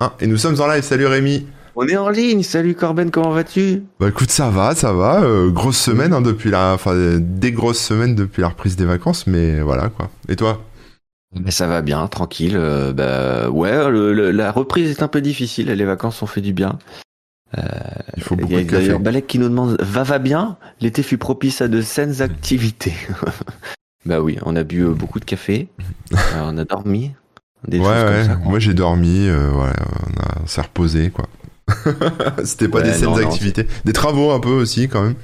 Ah, et nous sommes en live, salut Rémi. On est en ligne, salut Corben, comment vas-tu? Bah écoute, ça va, ça va. euh, grosse semaine hein, depuis la, enfin des grosses semaines depuis la reprise des vacances, mais voilà quoi. Et toi? Mais ça va bien, tranquille. euh, bah ouais, le- le- la reprise est un peu difficile, les vacances ont fait du bien. Il faut beaucoup y a de café. d'ailleurs Balek qui nous demande va va bien? L'été fut propice à de saines activités. bah oui, on a bu euh, beaucoup de café, euh, on a dormi, des ouais, choses ouais. comme ça. quoi. Moi j'ai dormi, euh, ouais, on, a- on s'est reposé quoi. C'était pas Ouais, des non, activités, des travaux un peu aussi quand même,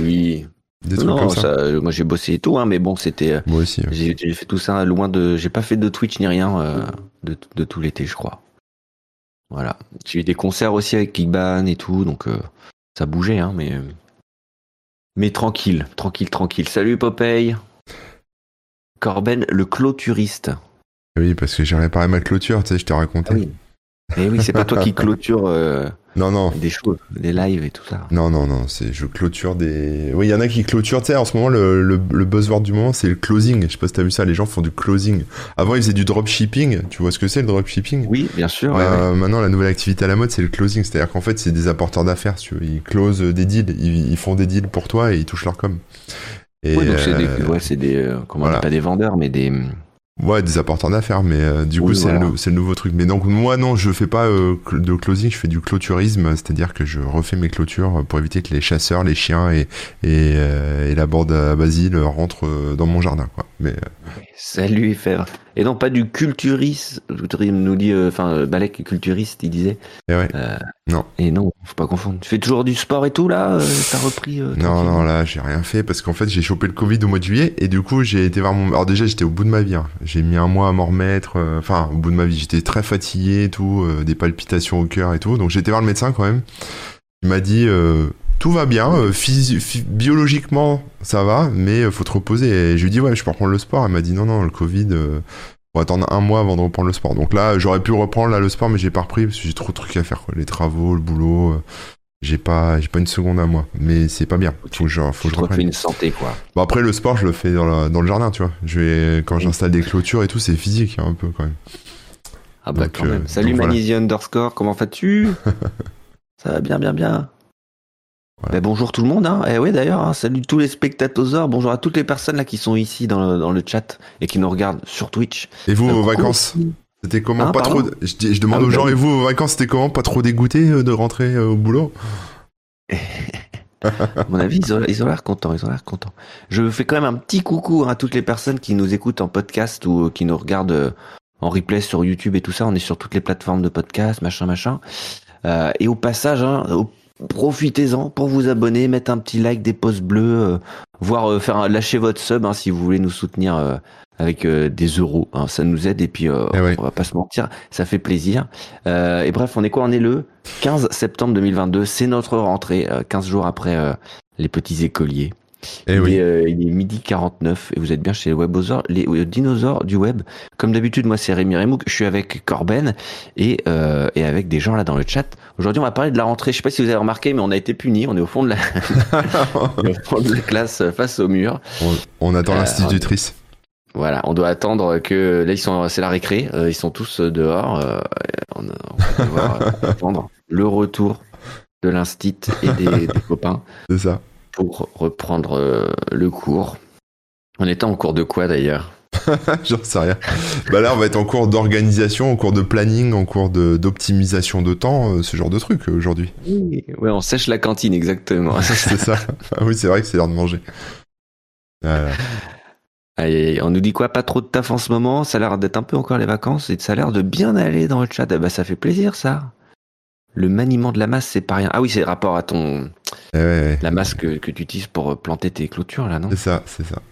Oui, des trucs non, comme ça. ça, euh, moi j'ai bossé et tout, hein, mais bon, c'était. euh, Moi aussi. ouais. J'ai j'ai fait tout ça loin de. J'ai pas fait de Twitch ni rien euh, de, de tout l'été, je crois. Voilà. J'ai eu des concerts aussi avec Kickban et tout, donc euh, ça bougeait, hein, mais. Mais tranquille, tranquille, tranquille. Salut Popeye. Corben, le clôturiste. Oui, parce que j'ai réparé ma clôture, tu sais, je t'ai raconté. Ah oui. Eh oui, c'est pas toi qui clôture euh, Non, non. des choses, des lives et tout ça. Non, non, non, c'est je clôture des. Oui, il y en a qui clôturent, tu sais, en ce moment, le, le, le buzzword du moment, c'est le closing. Je sais pas si t'as vu ça, les gens font du closing. Avant, ils faisaient du dropshipping. Tu vois ce que c'est le dropshipping? Oui, bien sûr. ouais, ouais. Euh, Maintenant, la nouvelle activité à la mode, c'est le closing. C'est-à-dire qu'en fait, c'est des apporteurs d'affaires. tu veux. Ils closent des deals. Ils, ils font des deals pour toi et ils touchent leur com. Et, Ouais, donc c'est des, euh, ouais, c'est des, comment on pas des vendeurs, mais des. Ouais, des apporteurs d'affaires, mais euh, du coup, Oui, c'est voilà. le, c'est le nouveau truc. Mais donc, moi, non, je fais pas euh, de closing, je fais du clôturisme, c'est-à-dire que je refais mes clôtures pour éviter que les chasseurs, les chiens et, et, euh, et la bande à basile rentrent dans mon jardin, quoi. Mais euh, Salut FR. Et non, pas du culturiste. Nous dit, euh, enfin, euh, Balek est culturiste, il disait. et ouais. Euh, Non. Et non, faut pas confondre. Tu fais toujours du sport et tout là T'as repris Non, non, là, j'ai rien fait parce qu'en fait, j'ai chopé le Covid au mois de juillet et du coup, j'ai été voir mon. Alors, déjà, j'étais au bout de ma vie. hein. J'ai mis un mois à m'en remettre. Enfin, au bout de ma vie, j'étais très fatigué et tout, des palpitations au cœur et tout. Donc, j'ai été voir le médecin quand même. Il m'a dit tout va bien, euh, biologiquement, ça va, mais euh, faut te reposer. Et je lui dit ouais, je peux reprendre le sport. Elle m'a dit non, non, le Covid. euh, faut attendre un mois avant de reprendre le sport. Donc là, j'aurais pu reprendre là le sport, mais j'ai pas repris parce que j'ai trop de trucs à faire. Quoi. Les travaux, le boulot. euh, j'ai pas, j'ai pas une seconde à moi, mais c'est pas bien. Faut que je, faut Faut que je une santé quoi. Bon après le sport, je le fais dans, la- dans le jardin, tu vois. Je vais quand j'installe des clôtures et tout, c'est physique hein, un peu quand même. Ah bah Donc, quand même. Salut voilà. Manisi underscore, comment vas-tu Ça va bien, bien, bien. Voilà. Bah, bonjour tout le monde. Hein. Eh oui d'ailleurs, hein, salut tous les spectateurs. Bonjour à toutes les personnes là qui sont ici dans le, dans le chat et qui nous regardent sur Twitch. Et vous, Euh, vos vacances, c'était comment? Hein, Pas trop. Je, demande Ah, aux gens oui. et vous, vos vacances, c'était comment? Pas trop dégoûté euh, de rentrer euh, au boulot? À mon avis, ils ont ils ont l'air contents, ils ont l'air contents. Je fais quand même un petit coucou hein, à toutes les personnes qui nous écoutent en podcast ou qui nous regardent en replay sur YouTube et tout ça. On est sur toutes les plateformes de podcast, machin, machin. Euh, et au passage, hein, au- profitez-en pour vous abonner, mettre un petit like, des pouces bleus, euh, voire euh, faire un- lâcher votre sub hein, si vous voulez nous soutenir euh, avec euh, des euros. hein. ça nous aide et puis euh, Eh ouais. on va pas se mentir, ça fait plaisir. Euh, et bref, on est quoi? On est le 15 septembre 2022. C'est notre rentrée, euh, 15 jours après euh, les petits écoliers. Eh il, oui. est, euh, il est midi 49 et vous êtes bien chez les webosaures, les dinosaures du web. Comme d'habitude, moi c'est Rémi Remouk, je suis avec Corben et, euh, et avec des gens là dans le chat. Aujourd'hui, on va parler de la rentrée. Je sais pas si vous avez remarqué, mais on a été punis. On est au fond de la, on est au fond de la classe euh, face au mur. on, on attend Euh, l'institutrice. Voilà, on doit attendre que là ils sont, c'est la récré, euh, ils sont tous dehors. euh, on, on va devoir attendre le retour de l'instit et des, des copains C'est ça. pour reprendre le cours. On était en cours de quoi d'ailleurs? J'en sais rien. bah là, on va être en cours d'organisation, en cours de planning, en cours d'optimisation de, temps, euh, ce genre de truc euh, aujourd'hui. Ouais, on sèche la cantine exactement. c'est ça. Ah oui, c'est vrai que c'est l'heure de manger. Voilà. Allez, on nous dit quoi? Pas trop de taf en ce moment. Ça a l'air d'être un peu encore les vacances et ça a l'air de bien aller dans le chat. Ah bah ça fait plaisir ça. Le maniement de la masse, c'est pas rien. Ah oui, c'est rapport à ton Eh ouais, ouais. la masse que, que tu utilises pour planter tes clôtures là, non? C'est ça, c'est ça.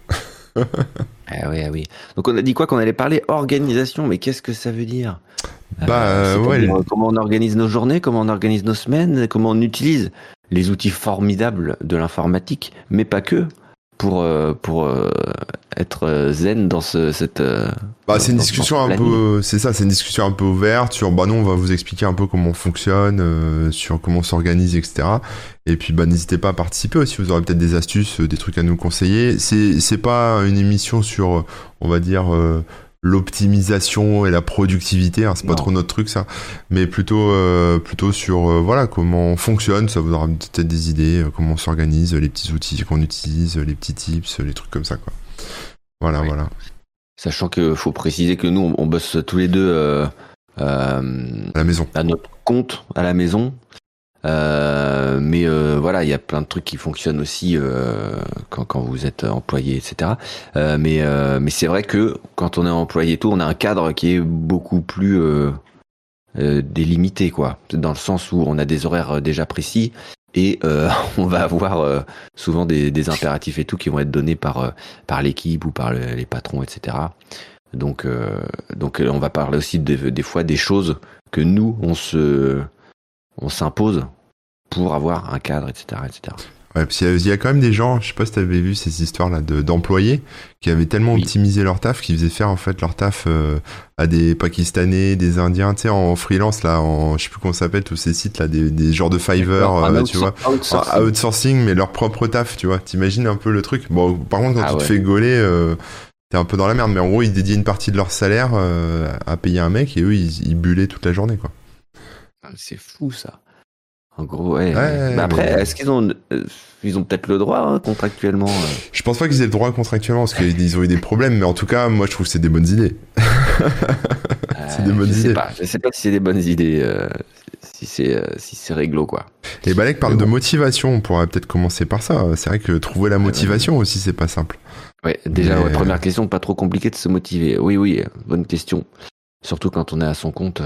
Ah oui, ah oui. Donc on a dit quoi qu'on allait parler organisation, mais qu'est-ce que ça veut dire? Bah, euh, ouais. euh, Comment on organise nos journées, comment on organise nos semaines, comment on utilise les outils formidables de l'informatique, mais pas que, pour, euh, pour euh, être euh, zen dans ce, cette... Bah, c'est une discussion un peu, c'est ça, c'est une discussion un peu ouverte sur, bah non, on va vous expliquer un peu comment on fonctionne, euh, sur comment on s'organise, etc. Et puis, bah, n'hésitez pas à participer aussi, vous aurez peut-être des astuces, des trucs à nous conseiller. C'est, c'est pas une émission sur, on va dire, euh, l'optimisation et la productivité. Hein, c'est pas trop notre truc ça, mais plutôt euh, plutôt sur euh, voilà comment on fonctionne. Ça vous aura peut-être des idées, euh, comment on s'organise, les petits outils qu'on utilise, les petits tips, les trucs comme ça quoi. Voilà Oui. voilà. Sachant que faut préciser que nous, on, on bosse tous les deux euh, euh, À la maison. à notre compte à la maison. Euh, mais euh, voilà, il y a plein de trucs qui fonctionnent aussi euh, quand, quand vous êtes employé, etc. Euh, mais euh, mais c'est vrai que quand on est employé et tout, on a un cadre qui est beaucoup plus délimité, quoi. Dans le sens où on a des horaires déjà précis et on va avoir souvent des, des impératifs et tout qui vont être donnés par par l'équipe ou par le- les patrons, etc. Donc donc on va parler aussi des, des fois des choses que nous on se on s'impose pour avoir un cadre, etc., etc. Ouais, parce qu'il y a- il y a quand même des gens, je sais pas si t'avais vu ces histoires là de d'employés qui avaient tellement Oui. optimisé leur taf qu'ils faisaient faire en fait leur taf euh, à des Pakistanais, des Indiens, tu sais en freelance là, en je sais plus comment ça s'appelle tous ces sites là, des, des genres de Fiverr, euh, tu vois, outsourcing. outsourcing mais leur propre taf, tu vois. T'imagines un peu le truc? Bon, par contre quand Ah tu te fais gauler, euh, t'es un peu dans la merde, mais en gros ils dédiaient une partie de leur salaire euh, à payer un mec et eux ils, ils bullaient toute la journée quoi. Ah, C'est fou ça. En gros, ouais. Ouais, Mais après, mais- est-ce qu'ils ont, euh, ils ont peut-être le droit hein, contractuellement euh, Je pense pas qu'ils aient le droit contractuellement parce qu'ils ont eu des problèmes, mais en tout cas moi je trouve que c'est des bonnes idées. C'est des euh, bonnes je sais idées. pas. Je sais pas si c'est des bonnes idées, euh, si c'est si c'est réglo quoi. Et Balek parle de motivation, on pourrait peut-être commencer par ça. C'est vrai que trouver la motivation aussi, c'est pas simple. Ouais. Déjà, Mais- ouais, première question, pas trop compliqué de se motiver. Oui, oui, bonne question. Surtout quand on est à son compte.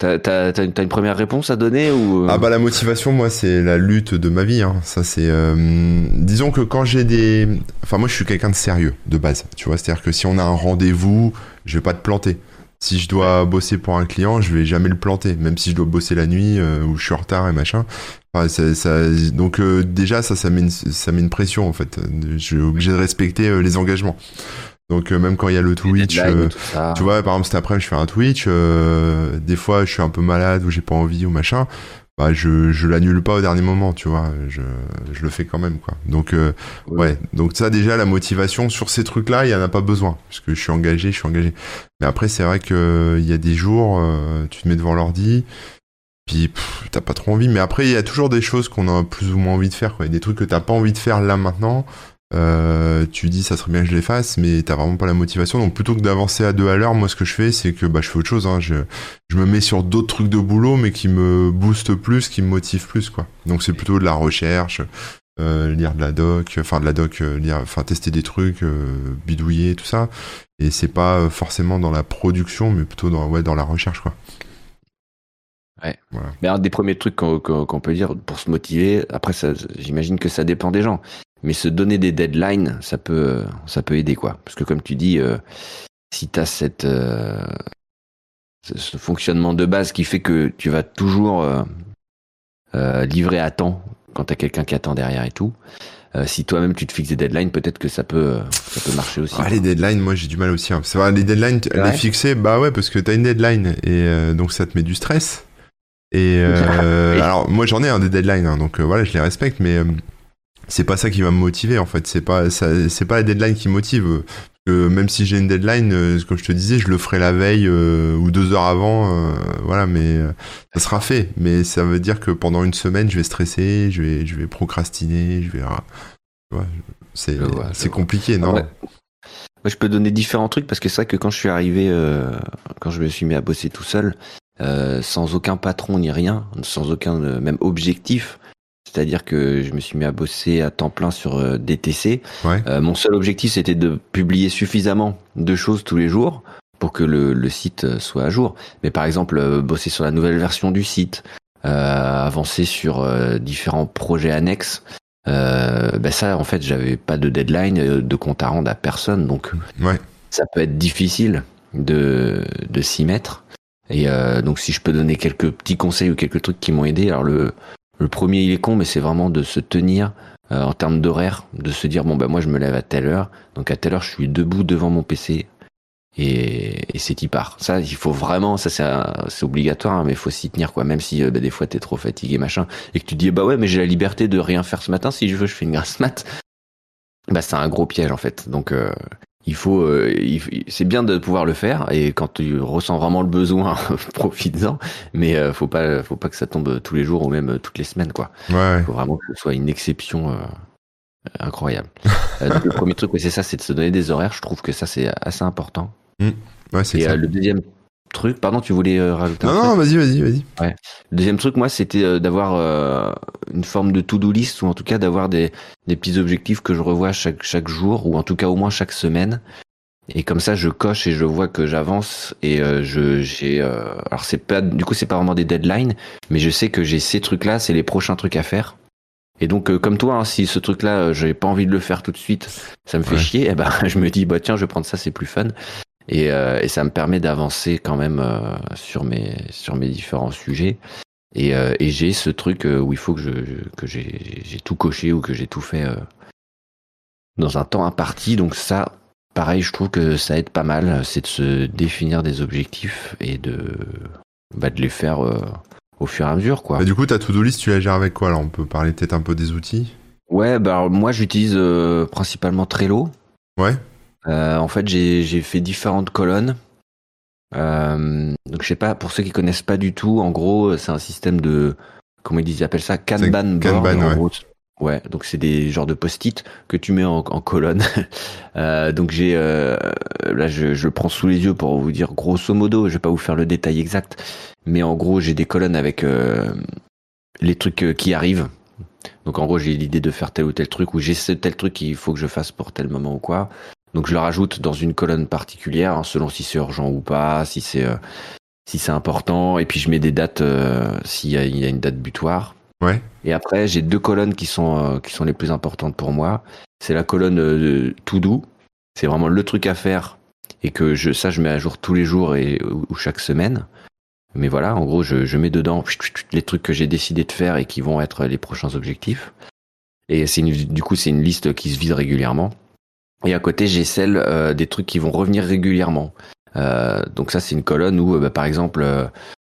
T'as une, première réponse à donner ou euh, Ah bah la motivation, moi, c'est la lutte de ma vie. Hein. Ça, c'est... euh, Disons que quand j'ai des... Enfin, moi, je suis quelqu'un de sérieux, de base. Tu vois, c'est-à-dire que si on a un rendez-vous, je vais pas te planter. Si je dois bosser pour un client, je vais jamais le planter, même si je dois bosser la nuit euh, ou je suis en retard et machin. Ça, ça- donc déjà ça, ça met, une, ça met une pression en fait. Je suis obligé de respecter les engagements. Donc euh, même quand il y a le Twitch, euh, tu vois, par exemple cet après-midi je fais un Twitch, euh, des fois je suis un peu malade ou j'ai pas envie ou machin, bah je je l'annule pas au dernier moment, tu vois, je je le fais quand même quoi. Donc euh, Ouais, donc ça déjà la motivation sur ces trucs-là, il y en a pas besoin parce que je suis engagé, je suis engagé. Mais après c'est vrai que il y a des jours, euh, tu te mets devant l'ordi, puis t'as pas trop envie. Mais après il y a toujours des choses qu'on a plus ou moins envie de faire, quoi. Il y a des trucs que t'as pas envie de faire là maintenant. Euh, tu dis ça serait bien que je les fasse, mais t'as vraiment pas la motivation. Donc plutôt que d'avancer à deux à l'heure, moi ce que je fais, c'est que bah je fais autre chose. Hein. Je je me mets sur d'autres trucs de boulot, mais qui me boostent plus, qui me motivent plus, quoi. Donc c'est plutôt de la recherche euh, lire de la doc, enfin de la doc, euh, lire, enfin tester des trucs, euh, bidouiller, tout ça. Et c'est pas forcément dans la production, mais plutôt dans, ouais, dans la recherche, quoi. Mais un des premiers trucs qu'on peut dire pour se motiver, après j'imagine que ça dépend des gens, mais se donner des deadlines, ça peut, ça peut aider quoi. Parce que comme tu dis, euh, si tu as cette, euh, ce, fonctionnement de base qui fait que tu vas toujours euh, livrer à temps quand tu as quelqu'un qui attend derrière et tout, euh, si toi-même tu te fixes des deadlines, peut-être que ça peut, euh, ça peut marcher aussi. Ah, les deadlines, moi j'ai du mal aussi. Hein. C'est vrai, les deadlines, les fixer, bah ouais, parce que t'as une deadline et euh, donc ça te met du stress. Et alors moi j'en ai un des deadlines, hein, donc voilà, je les respecte, mais c'est pas ça qui va me motiver en fait. C'est pas ça, c'est pas la deadline qui me motive. euh, même si j'ai une deadline, euh, comme je te disais, je le ferai la veille euh, ou deux heures avant, euh, voilà, mais ça sera fait. Mais ça veut dire que pendant une semaine, je vais stresser, je vais, je vais procrastiner, je vais, ah, c'est, compliqué, non? Ouais. Moi, je peux donner différents trucs parce que c'est vrai que quand je suis arrivé, quand je me suis mis à bosser tout seul, sans aucun patron ni rien, sans aucun même objectif, c'est-à-dire que je me suis mis à bosser à temps plein sur euh, DTC. Ouais. Euh, mon seul objectif, c'était de publier suffisamment de choses tous les jours pour que le, le site euh, soit à jour. Mais par exemple, bosser sur la nouvelle version du site, euh, avancer sur euh, différents projets annexes. Ben ça, en fait, j'avais pas de deadline, de compte à rendre à personne, donc Ouais. ça peut être difficile de, de s'y mettre. Et donc, si je peux donner quelques petits conseils ou quelques trucs qui m'ont aidé, alors le, le premier, il est con, mais c'est vraiment de se tenir euh, en termes d'horaire, de se dire bon ben moi je me lève à telle heure, donc à telle heure je suis debout devant mon PC et, et c'est y part. Ça, il faut vraiment, ça c'est obligatoire, hein, mais il faut s'y tenir quoi. Même si euh, bah, des fois t'es trop fatigué machin et que tu dis bah ouais mais j'ai la liberté de rien faire ce matin, si je veux je fais une grasse mat. Bah c'est un gros piège en fait. Donc euh, il faut, euh, c'est bien de pouvoir le faire et quand tu ressens vraiment le besoin, profites-en. Mais euh, faut pas, faut pas que ça tombe tous les jours ou même toutes les semaines, quoi. Ouais. Faut vraiment que ce soit une exception incroyable. donc, le premier truc, c'est ça, c'est de se donner des horaires. Je trouve que ça c'est assez important. Mmh. Ouais, c'est et le deuxième truc, pardon, tu voulais rajouter Non, non, vas-y, vas-y, vas-y. Ouais. Le deuxième truc, moi, c'était d'avoir une forme de to-do list ou en tout cas d'avoir des, des petits objectifs que je revois chaque, chaque jour ou en tout cas au moins chaque semaine. Et comme ça, je coche et je vois que j'avance et je j'ai alors c'est pas du coup c'est pas vraiment des deadlines, mais je sais que j'ai ces trucs-là, c'est les prochains trucs à faire. Et donc comme toi, hein, si ce truc-là, j'ai pas envie de le faire tout de suite, ça me fait chier. Et eh ben je me dis bah tiens, je vais prendre ça, c'est plus fun. Et, et ça me permet d'avancer quand même sur mes sur mes différents sujets. Et, et j'ai ce truc où il faut que je que j'ai tout coché ou que j'ai tout fait dans un temps imparti. Donc ça, pareil, je trouve que ça aide pas mal, c'est de se définir des objectifs et de, bah, de les faire au fur et à mesure. Quoi. Bah, du coup, ta to-do list, tu la gères avec quoi Alors, on peut parler peut-être un peu des outils? Ouais, bah, moi j'utilise principalement Trello. Ouais. En fait, j'ai fait différentes colonnes. donc, je sais pas, pour ceux qui connaissent pas du tout, en gros, c'est un système de. Comment ils appellent ça Kanban board. Kanban, en ouais. gros. Ouais, donc c'est des genres de post-it que tu mets en, en colonne. euh, donc j'ai euh, là je, je le prends sous les yeux pour vous dire grosso modo, je vais pas vous faire le détail exact, mais en gros j'ai des colonnes avec euh, les trucs qui arrivent. Donc en gros j'ai l'idée de faire tel ou tel truc ou j'ai ce tel truc qu'il faut que je fasse pour tel moment ou quoi. Donc je le rajoute dans une colonne particulière hein, selon si c'est urgent ou pas, si c'est euh, si c'est important, et puis je mets des dates euh, s'il y, y a une date butoir. Ouais. Et après, j'ai deux colonnes qui sont euh, qui sont les plus importantes pour moi. C'est la colonne euh, to do. C'est vraiment le truc à faire et que je ça je mets à jour tous les jours et ou chaque semaine. Mais voilà, en gros, je, je mets dedans les trucs que j'ai décidé de faire et qui vont être les prochains objectifs. Et c'est du coup c'est une liste qui se vide régulièrement. Et à côté, j'ai celle euh, des trucs qui vont revenir régulièrement. Euh, donc ça, c'est une colonne où, bah, par exemple, euh,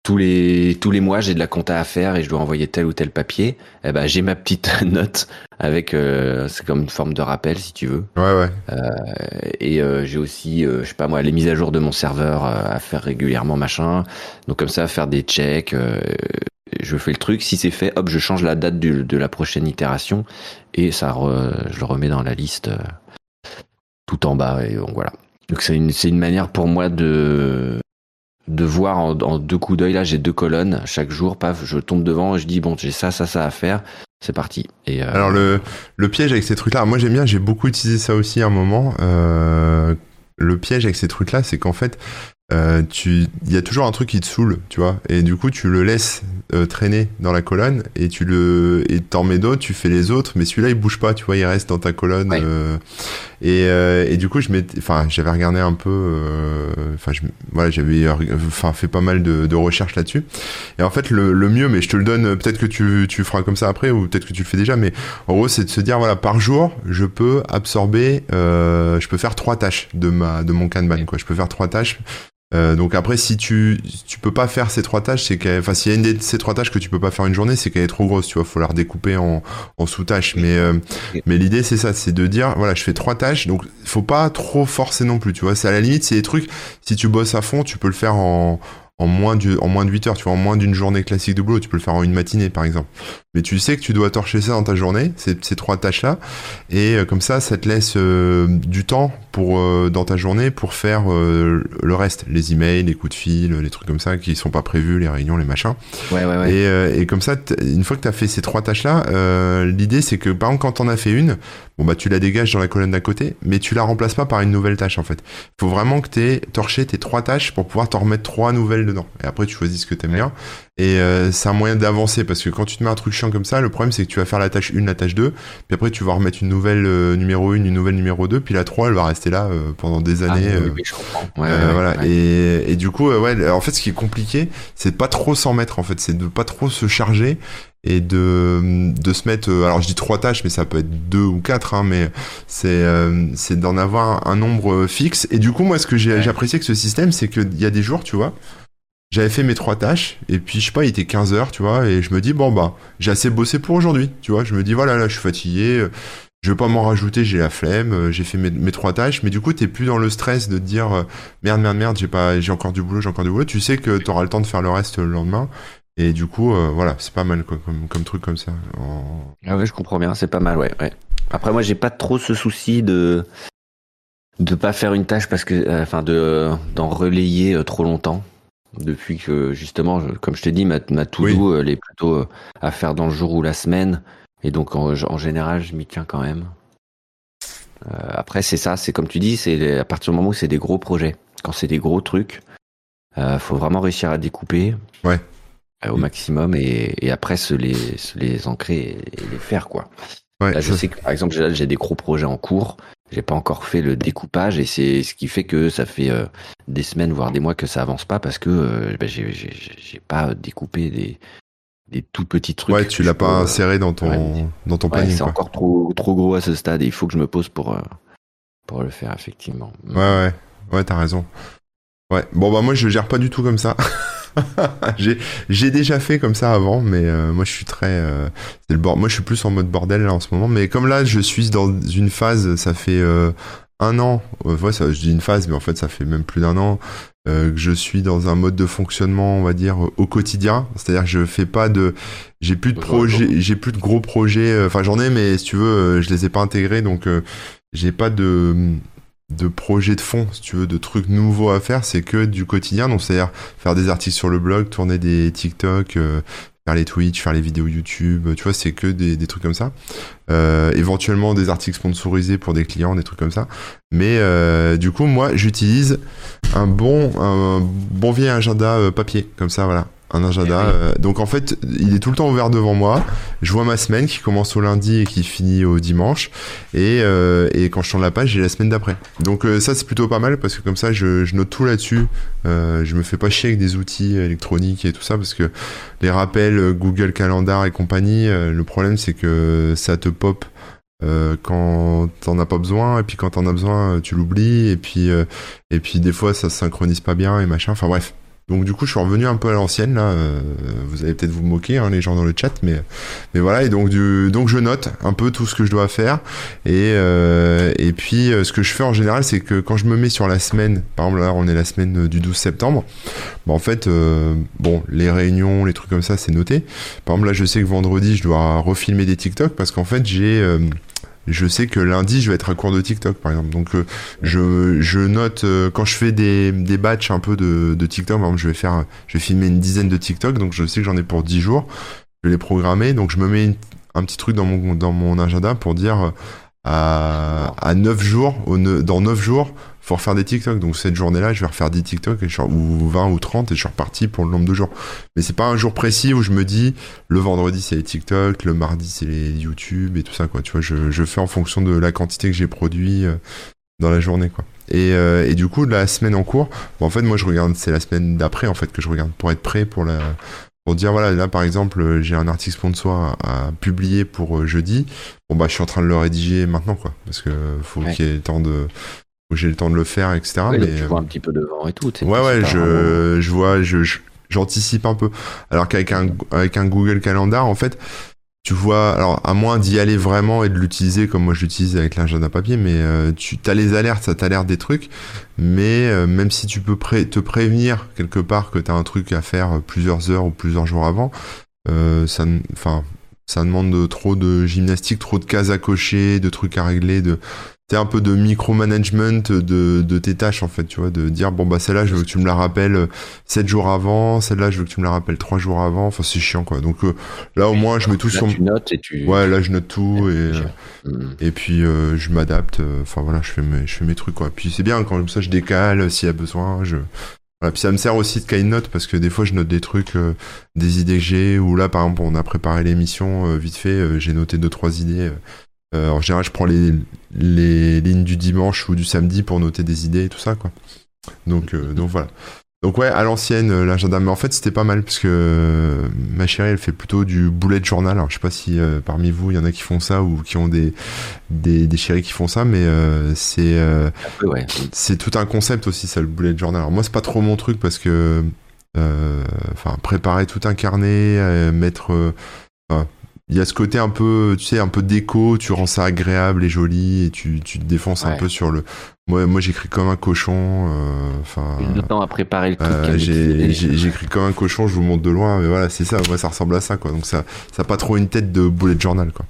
tous les tous les mois j'ai de la compta à faire et je dois envoyer tel ou tel papier, eh ben j'ai ma petite note avec euh, c'est comme une forme de rappel si tu veux. Ouais ouais. Euh, et euh, j'ai aussi je sais pas moi les mises à jour de mon serveur à faire régulièrement machin. Donc comme ça faire des checks je fais le truc, si c'est fait, hop, je change la date du, de la prochaine itération et ça re, je le remets dans la liste tout en bas et donc voilà. Donc c'est une c'est une manière pour moi de de voir en, deux coups d'œil. Là j'ai deux colonnes chaque jour. Paf je tombe devant et je dis bon j'ai ça ça ça à faire. C'est parti. Et euh... alors le piège avec ces trucs là moi j'aime bien j'ai beaucoup utilisé ça aussi à un moment euh, le piège avec ces trucs là c'est qu'en fait euh, tu il y a toujours un truc qui te saoule tu vois. Et du coup tu le laisses euh, traîner dans la colonne et tu le et t'en mets d'autres tu fais les autres mais celui-là il bouge pas tu vois il reste dans ta colonne Ouais. euh, et euh, et du coup je enfin j'avais regardé un peu euh, enfin je voilà j'avais enfin fait pas mal de, de recherches là-dessus. Et en fait le, le mieux mais je te le donne peut-être que tu tu feras comme ça après ou peut-être que tu le fais déjà mais en gros c'est de se dire voilà par jour je peux absorber euh, je peux faire trois tâches de ma de mon Kanban quoi. Je peux faire trois tâches euh, donc après, si tu tu peux pas faire ces trois tâches, c'est qu'elle, enfin s'il y a une de ces trois tâches que tu peux pas faire une journée, c'est qu'elle est trop grosse, tu vois, faut la redécouper en, en sous-tâches. Mais euh, mais l'idée c'est ça, c'est de dire voilà, je fais trois tâches, donc faut pas trop forcer non plus, tu vois. C'est à la limite, c'est des trucs. Si tu bosses à fond, tu peux le faire en en moins de en moins de 8 heures, tu vois, en moins d'une journée classique de boulot, tu peux le faire en une matinée par exemple. Mais tu sais que tu dois torcher ça dans ta journée, ces, ces trois tâches là, et euh, comme ça, ça te laisse euh, du temps pour euh, dans ta journée pour faire le reste, les emails, les coups de fil, les trucs comme ça qui sont pas prévus, les réunions, les machins. ouais ouais ouais Et, et comme ça, une fois que tu as fait ces trois tâches-là, l'idée c'est que par exemple quand t'en as fait une, bon bah tu la dégages dans la colonne d'à côté, mais tu la remplaces pas par une nouvelle tâche en fait. Il faut vraiment que tu aies torché tes trois tâches pour pouvoir t'en remettre trois nouvelles dedans. Et après tu choisis ce que t'aimes bien. Et euh, c'est un moyen d'avancer parce que quand tu te mets un truc chiant comme ça, le problème c'est que tu vas faire la tâche 1, la tâche 2, puis après tu vas remettre une nouvelle euh, numéro 1, une nouvelle numéro 2, puis la 3 elle va rester là euh, pendant des Ah, années. oui, oui, je comprends ouais, ouais, voilà. ouais. Et, et du coup, ouais, en fait, ce qui est compliqué, c'est de pas trop s'en mettre, en fait. C'est de pas trop se charger et de, de se mettre, alors je dis trois tâches, mais ça peut être deux ou quatre, hein, mais c'est, c'est d'en avoir un nombre fixe. Et du coup, moi, ce que j'ai apprécié avec ce système, c'est qu'il y a des jours, tu vois, j'avais fait mes trois tâches, et puis, je sais pas, il était 15 heures, tu vois, et je me dis, bon, bah, j'ai assez bossé pour aujourd'hui, tu vois. Je me dis, voilà, là, je suis fatigué, je vais pas m'en rajouter, j'ai la flemme, euh, j'ai fait mes, trois tâches, mais du coup, t'es plus dans le stress de te dire euh, merde, merde, merde, j'ai pas, j'ai encore du boulot, j'ai encore du boulot. Tu sais que tu auras le temps de faire le reste le lendemain. Et du coup, euh, voilà, c'est pas mal quoi, comme, truc comme ça. Ah ouais, je comprends bien, c'est pas mal, ouais, ouais. Après, moi, j'ai pas trop ce souci de de pas faire une tâche parce que, enfin, de d'en relayer trop longtemps. Depuis que justement, comme je t'ai dit, ma, ma to-do, elle est plutôt à faire dans le jour ou la semaine. Et donc en, général, je m'y tiens quand même. Euh, après, c'est ça, c'est comme tu dis, c'est à partir du moment où c'est des gros projets. Quand c'est des gros trucs, euh, faut vraiment réussir à découper ouais. Euh, au maximum et, après se les, les ancrer et, les faire quoi. Ouais, je sais que par exemple j'ai des gros projets en cours, j'ai pas encore fait le découpage et c'est ce qui fait que ça fait des semaines voire des mois que ça avance pas parce que ben, j'ai pas découpé des, des tout petits trucs. Ouais, tu l'as pas inséré dans ton, dans ton C'est encore trop, trop gros à ce stade et il faut que je me pose pour, euh, pour le faire, effectivement. Ouais, ouais, ouais, t'as raison. Ouais, bon, bah, moi, je gère pas du tout comme ça. j'ai déjà fait comme ça avant, mais euh, moi je suis très, euh, le bord. Moi je suis plus en mode bordel là en ce moment. Mais comme là je suis dans une phase, ça fait un an. Ouais, ça, je dis une phase, mais en fait ça fait même plus d'un an euh, que je suis dans un mode de fonctionnement, on va dire, au quotidien. C'est-à-dire que je fais pas de, j'ai plus de projets, j'ai plus de gros projets. Euh, enfin, j'en ai, mais si tu veux, euh, je les ai pas intégrés, donc j'ai pas de de projets de fond, si tu veux, de trucs nouveaux à faire. C'est que du quotidien. Donc, c'est-à-dire faire des articles sur le blog, tourner des TikTok, faire les Twitch, faire les vidéos YouTube, tu vois, c'est que des, trucs comme ça. Euh, éventuellement des articles sponsorisés pour des clients, des trucs comme ça. Mais euh, du coup, moi, j'utilise un bon, un bon vieil agenda euh, papier, comme ça, voilà un agenda. Euh, donc en fait, il est tout le temps ouvert devant moi. Je vois ma semaine qui commence au lundi et qui finit au dimanche. Et, euh, et quand je tourne la page, j'ai la semaine d'après. Donc euh, ça, c'est plutôt pas mal parce que comme ça, je, je note tout là-dessus. je me fais pas chier avec des outils électroniques et tout ça parce que les rappels Google Calendar et compagnie, le problème c'est que ça te pop. Euh, quand t'en as pas besoin et puis quand t'en as besoin tu l'oublies et puis et puis des fois ça se synchronise pas bien et machin enfin bref donc du coup, je suis revenu un peu à l'ancienne là. Euh, vous allez peut-être vous moquer, hein, les gens dans le chat, mais mais voilà. Et donc donc je note un peu tout ce que je dois faire. Et euh, et puis euh, ce que je fais en général, c'est que quand je me mets sur la semaine, par exemple là, on est la semaine du 12 septembre. Bah, en fait, bon, les réunions, les trucs comme ça, c'est noté. Par exemple là, je sais que vendredi, je dois refilmer des TikTok parce qu'en fait, j'ai je sais que lundi je vais être à court de TikTok par exemple. Donc euh, je, je note euh, quand je fais des, des batchs un peu de, de TikTok par exemple je vais faire je vais filmer une dizaine de TikTok donc je sais que j'en ai pour 10 jours. Je vais les programmer donc je me mets un petit truc dans mon dans mon agenda pour dire euh, à, à 9 jours dans 9 jours faut refaire des TikTok. Donc cette journée-là, je vais refaire 10 TikTok et je, ou 20 ou 30 et je suis reparti pour le nombre de jours. Mais c'est pas un jour précis où je me dis le vendredi c'est les TikTok, le mardi c'est les YouTube et tout ça quoi. Tu vois, je, je fais en fonction de la quantité que j'ai produit euh, dans la journée quoi. Et, euh, et du coup la semaine en cours, en fait moi je regarde c'est la semaine d'après en fait que je regarde pour être prêt pour la pour dire voilà là par exemple j'ai un article sponsor à, publier pour euh, jeudi bon bah je suis en train de le rédiger maintenant quoi parce que faut qu'il y ait le temps de j'ai le temps de le faire, etc. mais tu vois un petit peu devant et tout. Ouais, ouais, je, je vois, je, j'anticipe un peu. Alors qu'avec un, avec un Google Calendar, en fait, tu vois, alors à moins d'y aller vraiment et de l'utiliser comme moi je l'utilise avec l'agenda papier, mais euh, tu as les alertes, ça t'alerte des trucs, mais euh, même si tu peux te prévenir quelque part que tu as un truc à faire plusieurs heures ou plusieurs jours avant, euh, ça, enfin, ça demande trop de gymnastique, trop de cases à cocher, de trucs à régler, de c'est un peu de micromanagement de, de tes tâches en fait, tu vois, de dire bon bah celle-là je veux que tu me la rappelles 7 jours avant, celle-là je veux que tu me la rappelles 3 jours avant, enfin c'est chiant quoi. Donc euh, là au moins je mets tout là, sur tu notes et tu Ouais, là je note tout et hmm. et puis euh, je m'adapte, enfin voilà, je fais mes je fais mes trucs quoi. Puis c'est bien quand comme ça je décale s'il y a besoin, je voilà, puis ça me sert aussi de cahier note parce que des fois je note des trucs, euh, des idées que j'ai, ou là par exemple on a préparé l'émission vite fait, j'ai noté deux trois idées euh, en général, je prends les, les lignes du dimanche ou du samedi pour noter des idées et tout ça, quoi. Donc, euh, donc voilà. Donc ouais, à l'ancienne, euh, l'agenda. Mais en fait, c'était pas mal parce que ma chérie, elle fait plutôt du bullet journal. Alors, je sais pas si parmi vous, il y en a qui font ça ou qui ont des des, des chéris qui font ça, mais c'est c'est tout un concept aussi, ça, le bullet journal. Alors moi, c'est pas trop mon truc parce que enfin préparer tout un carnet, mettre il y a ce côté un peu, tu sais, un peu déco, tu rends ça agréable et joli et tu, tu te défonces un peu sur le. Moi, moi j'écris comme un cochon. euh, Enfin. Le temps à préparer le truc. euh, j'écris comme un cochon, je vous montre de loin, mais voilà, c'est ça, moi ça ressemble à ça, quoi. Donc ça, ça a pas trop une tête de bullet journal, quoi.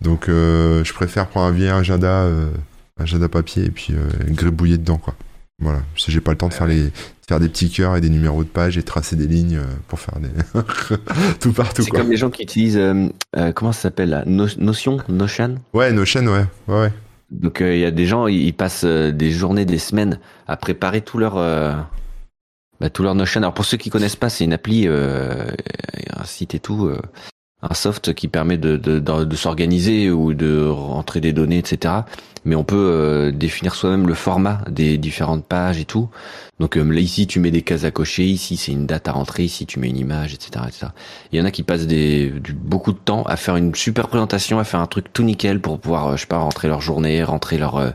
Donc euh, je préfère prendre un vieil agenda, euh, agenda papier et puis euh, gribouiller dedans, quoi. Voilà, j'ai pas le temps de faire les, de faire des petits cœurs et des numéros de page et tracer des lignes euh, pour faire des tout partout, C'est comme les gens qui utilisent, euh, euh, comment ça s'appelle là No- Notion Notion? Ouais, Notion, ouais, ouais, ouais. Donc euh, il y a des gens, ils passent des journées, des semaines à préparer tout leur, bah, tout leur Notion. Alors pour ceux qui connaissent pas, c'est une appli, euh, un site et tout, un soft qui permet de, de, de, s'organiser ou de rentrer des données, etc. Mais on peut euh, définir soi-même le format des différentes pages et tout. Donc euh, là ici tu mets des cases à cocher, ici c'est une date à rentrer, ici tu mets une image, etc. etc. Il y en a qui passent des, du, beaucoup de temps à faire une super présentation, à faire un truc tout nickel pour pouvoir, euh, je sais pas, rentrer leur journée, rentrer leur euh,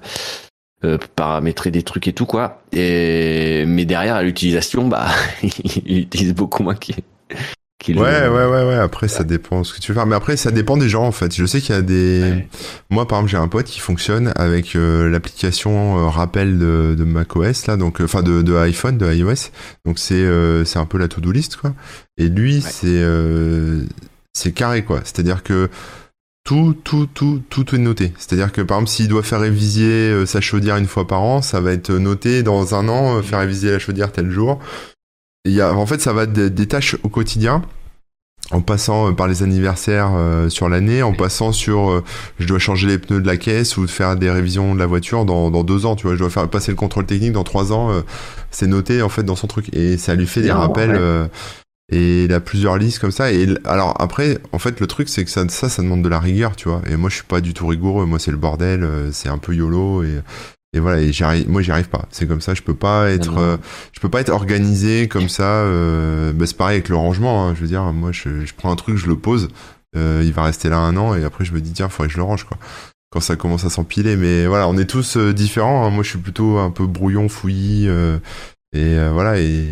euh, paramétrer des trucs et tout quoi. Et mais derrière à l'utilisation, bah ils utilisent beaucoup moins Ouais, le- ouais, ouais, ouais. Après, ça dépend ce que tu veux faire. Mais après, ça dépend des gens, en fait. Je sais qu'il y a des. Ouais. Moi, par exemple, j'ai un pote qui fonctionne avec euh, l'application euh, rappel de, de macOS, là, donc, euh, enfin, de, de iPhone, de iOS. Donc, c'est euh, c'est un peu la to-do list, quoi. Et lui, c'est c'est carré, quoi. C'est-à-dire que tout, tout, tout, tout est noté. C'est-à-dire que, par exemple, s'il doit faire réviser sa chaudière une fois par an, ça va être noté dans un an, faire réviser la chaudière tel jour. Y a, en fait, ça va des, des tâches au quotidien, en passant euh, par les anniversaires euh, sur l'année, en passant sur euh, je dois changer les pneus de la caisse ou faire des révisions de la voiture dans, dans deux ans, tu vois, je dois faire passer le contrôle technique dans trois ans, euh, c'est noté en fait dans son truc et ça lui fait des rappels. ouais. euh, et il a plusieurs listes comme ça. Et alors après, en fait, le truc c'est que ça, ça, ça demande de la rigueur, tu vois. Et moi, je suis pas du tout rigoureux. Moi, c'est le bordel. C'est un peu yolo et et voilà. Et j'y arrive, moi, j'y arrive pas. C'est comme ça. Je peux pas être, euh, je peux pas être organisé comme ça. Euh, bah, c'est pareil avec le rangement. hein. Je veux dire, moi, je, je prends un truc, je le pose. euh, il va rester là un an et après, je me dis tiens, faudrait que je le range quoi. Quand ça commence à s'empiler. Mais voilà, on est tous euh, différents. hein. Moi, je suis plutôt un peu brouillon, fouillis. euh, et euh, voilà, et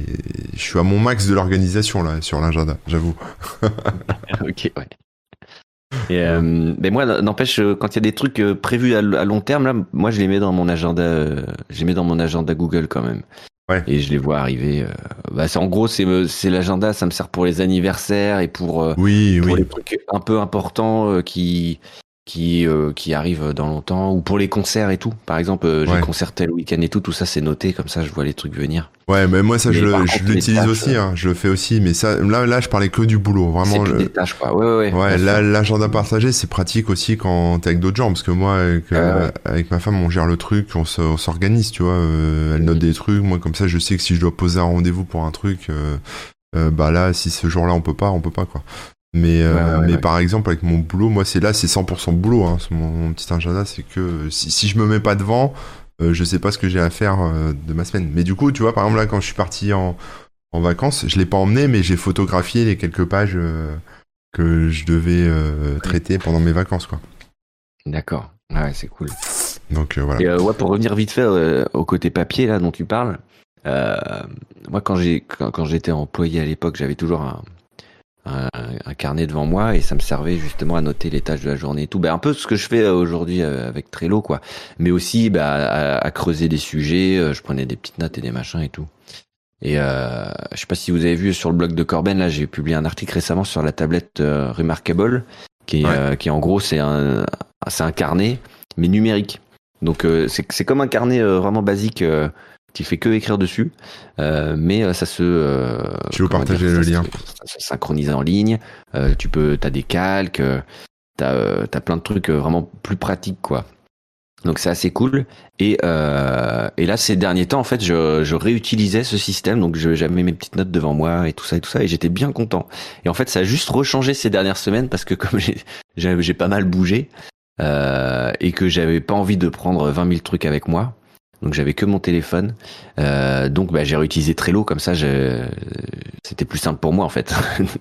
je suis à mon max de l'organisation là sur l'agenda, j'avoue. ok, ouais. Et euh, mais moi, n'empêche, euh, quand il y a des trucs euh, prévus à, long terme, là, moi, je les mets dans mon agenda, euh, je les mets dans mon agenda Google quand même. Ouais. Et je les vois arriver. euh, bah, en gros, c'est euh, c'est l'agenda, ça me sert pour les anniversaires et pour euh, Oui, pour oui. les trucs un peu importants euh, qui qui euh, qui arrivent dans longtemps ou pour les concerts et tout. Par exemple, euh, j'ai Ouais. concert tel week-end et tout, tout ça c'est noté comme ça, je vois les trucs venir. Ouais, mais moi ça je, Mais l'utilise aussi, euh, hein, je le fais aussi, mais ça là là je parlais que du boulot, vraiment. des tâches quoi. Ouais, ouais, ouais. Ouais, là, l'agenda partagé, c'est pratique aussi quand t'es avec d'autres gens, parce que moi, avec, euh, avec ma femme, on gère le truc, on se- on s'organise, tu vois. euh, elle note des trucs, moi, comme ça, je sais que si je dois poser un rendez-vous pour un truc, bah là, si ce jour-là, on peut pas, on peut pas, quoi. Mais, euh, Ouais, mais par exemple, avec mon boulot, moi, c'est là, c'est 100% boulot, hein, mon, mon petit agenda, c'est que si, si je me mets pas devant, euh, je sais pas ce que j'ai à faire euh, de ma semaine. Mais du coup, tu vois, par exemple, là, quand je suis parti en, en vacances, je l'ai pas emmené, mais j'ai photographié les quelques pages que je devais euh, traiter pendant mes vacances, quoi. D'accord. Ah Ouais, c'est cool. Donc euh, voilà. Et euh, ouais, pour revenir vite fait au côté papier là dont tu parles, moi quand j'ai quand, quand j'étais employé à l'époque, j'avais toujours un, un, un carnet devant moi et ça me servait justement à noter les tâches de la journée et tout. Ben, un peu ce que je fais euh, aujourd'hui euh, avec Trello quoi, mais aussi bah, à, à creuser des sujets. euh, je prenais des petites notes et des machins et tout. Et euh, je sais pas si vous avez vu sur le blog de Corben là, j'ai publié un article récemment sur la tablette euh, Remarkable, qui est, Ouais. euh, qui en gros c'est un c'est un carnet mais numérique. Donc c'est c'est comme un carnet vraiment basique qui fait que écrire dessus, euh, mais euh, ça se. euh, Tu veux partager dire, le ça lien. Ça se synchronise en ligne. euh, tu peux, t'as des calques, t'as euh, t'as plein de trucs vraiment plus pratiques quoi. Donc c'est assez cool. Et, euh, et là, ces derniers temps, en fait, je, je réutilisais ce système. Donc je- j'avais mes petites notes devant moi et tout ça et tout ça. Et j'étais bien content. Et en fait, ça a juste rechangé ces dernières semaines parce que comme j'ai pas mal bougé euh, et que j'avais pas envie de prendre 20 000 trucs avec moi. Donc j'avais que mon téléphone. Euh, donc bah, j'ai réutilisé Trello comme ça. je- C'était plus simple pour moi en fait.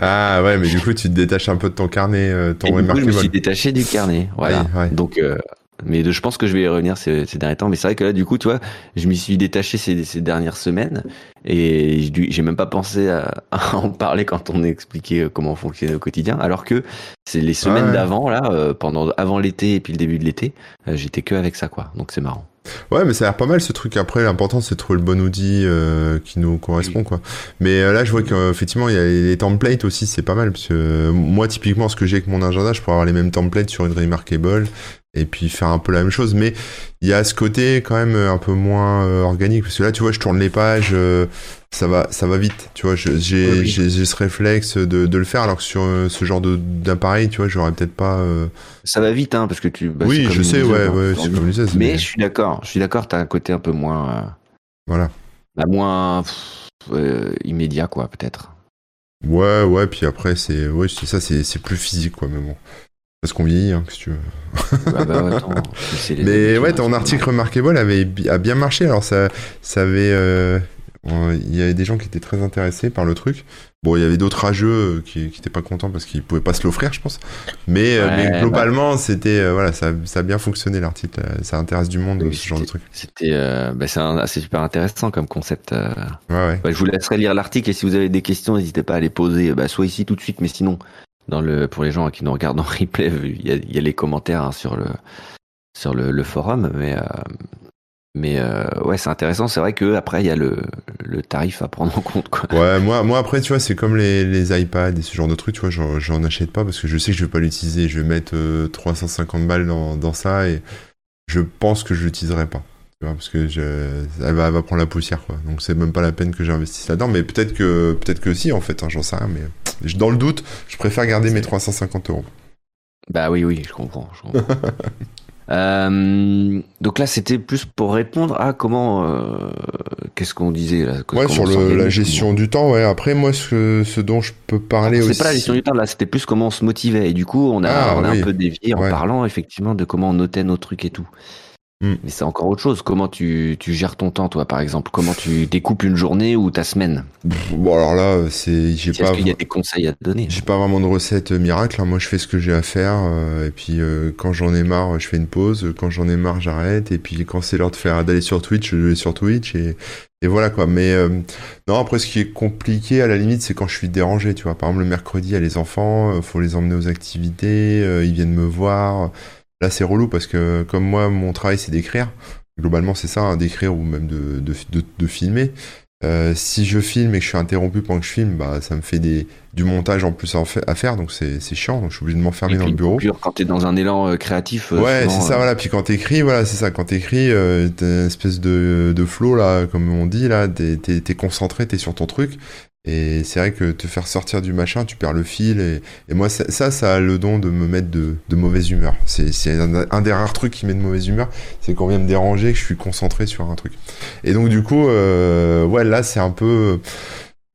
Ah ouais, mais du coup, tu te détaches un peu de ton carnet, euh, ton coup, je me suis détaché du carnet. Voilà. Ouais, ouais. Donc, euh, Mais de, je pense que je vais y revenir ces, ces derniers temps. Mais c'est vrai que là, du coup, tu vois, je m'y suis détaché ces, ces dernières semaines et j'ai même pas pensé à, à, en parler quand on expliquait euh, comment fonctionnait au quotidien. Alors que c'est les semaines Ouais. d'avant, là, euh, pendant avant l'été et puis le début de l'été, euh, j'étais que avec ça, quoi. Donc c'est marrant. Ouais, mais ça a l'air pas mal ce truc. Après, l'important c'est de trouver le bon outil euh, qui nous correspond, quoi. Mais euh, là, je vois qu'effectivement, il y a les templates aussi, c'est pas mal. Parce que euh, moi, typiquement, ce que j'ai avec mon agenda, je pourrais avoir les mêmes templates sur une Remarkable et puis faire un peu la même chose. Mais il y a ce côté quand même un peu moins euh, organique. Parce que là, tu vois, je tourne les pages, euh, ça va, ça va vite. Tu vois, j'ai Oui, oui. ce réflexe de, de le faire, alors que sur euh, ce genre d'appareil, tu vois, j'aurais peut-être pas. euh, Ça va vite, hein, parce que tu. bah, oui, je sais, ouais, hein, ouais, c'est comme Mais mais je suis d'accord, je suis d'accord, t'as un côté un peu moins. euh, voilà. bah, moins pff, euh, immédiat, quoi, peut-être. Ouais, ouais, puis après, c'est ouais, ça, c'est plus physique, quoi, mais bon. Parce qu'on vieillit, hein, que tu veux. bah, bah, attends, Mais ouais, hein, ton article. Remarkable avait, a bien marché, alors ça, ça avait... euh, Il y avait des gens qui étaient très intéressés par le truc. Bon, il y avait d'autres rageux euh, qui qui étaient pas contents parce qu'ils pouvaient pas se l'offrir, je pense. Mais, euh, Ouais, mais bah. globalement, c'était... euh, voilà, ça, ça a bien fonctionné, l'article. Ça intéresse du monde, Oui, ce genre de truc. C'était, euh, bah, c'est super intéressant comme concept. euh. Ouais, ouais. Bah, je vous laisserai lire l'article et si vous avez des questions, n'hésitez pas à les poser, bah, soit ici tout de suite, mais sinon, dans le, pour les gens qui nous regardent en replay, il y a, les commentaires hein, sur le, sur le, forum, mais, euh, mais euh, ouais, c'est intéressant. C'est vrai que après il y a le, le tarif à prendre en compte, quoi. Ouais, moi, moi après, tu vois, c'est comme les, iPads et ce genre de trucs, tu vois, j'en, achète pas parce que je sais que je vais pas l'utiliser. Je vais mettre euh, 350 balles dans, dans ça et je pense que je l'utiliserai pas. Tu vois, parce que je, elle, va, elle va prendre la poussière, quoi. Donc c'est même pas la peine que j'investisse là-dedans. Mais peut-être que, peut-être que si, en fait, hein, j'en sais rien. Mais dans le doute, je préfère garder mes 350 euros. Bah oui, oui, je comprends. Je comprends. Euh, donc là, c'était plus pour répondre à comment, euh, qu'est-ce qu'on disait là Ouais, sur le, la gestion du temps, ouais. Après, moi, ce, ce dont je peux parler C'est aussi. pas la gestion du temps, là, c'était plus comment on se motivait. Et du coup, on a, Ah, on a oui. un peu dévié en Ouais. parlant effectivement de comment on notait nos trucs et tout. Hmm. Mais c'est encore autre chose. Comment tu, tu gères ton temps, toi, par exemple? Comment tu découpes une journée ou ta semaine? Bon, alors là, c'est, j'ai Est-ce pas. qu'il y a des conseils à te donner? J'ai pas vraiment de recette euh, miracle. hein. Moi, je fais ce que j'ai à faire. euh, et puis, euh, quand j'en ai marre, je fais une pause. Quand j'en ai marre, j'arrête. Et puis, quand c'est l'heure de faire d'aller sur Twitch, je vais sur Twitch. Et, et voilà quoi. Mais euh, non, après, ce qui est compliqué à la limite, c'est quand je suis dérangé. Tu vois, par exemple, le mercredi, il y a les enfants. euh, faut les emmener aux activités. euh, ils viennent me voir. Là, c'est relou parce que comme moi, mon travail, c'est d'écrire. Globalement, c'est ça, hein, d'écrire ou même de, de, de, de filmer. Euh, si je filme et que je suis interrompu pendant que je filme, bah, ça me fait des, du montage en plus à, faire, donc c'est c'est chiant, donc je suis obligé de m'enfermer dans le bureau. coupure, quand t'es dans un élan euh, créatif. euh, Ouais, c'est ça, voilà. Puis quand t'écris, voilà, c'est ça. Quand t'écris, euh, t'as une espèce de, de flow, là, comme on dit, là, t'es concentré, t'es sur ton truc. Et c'est vrai que te faire sortir du machin, tu perds le fil. Et, et moi, ça, ça, a le don de me mettre de, de mauvaise humeur. C'est un, un des rares trucs qui met de mauvaise humeur. C'est qu'on vient me déranger, que je suis concentré sur un truc. Et donc, du coup, euh, ouais, là, c'est un peu.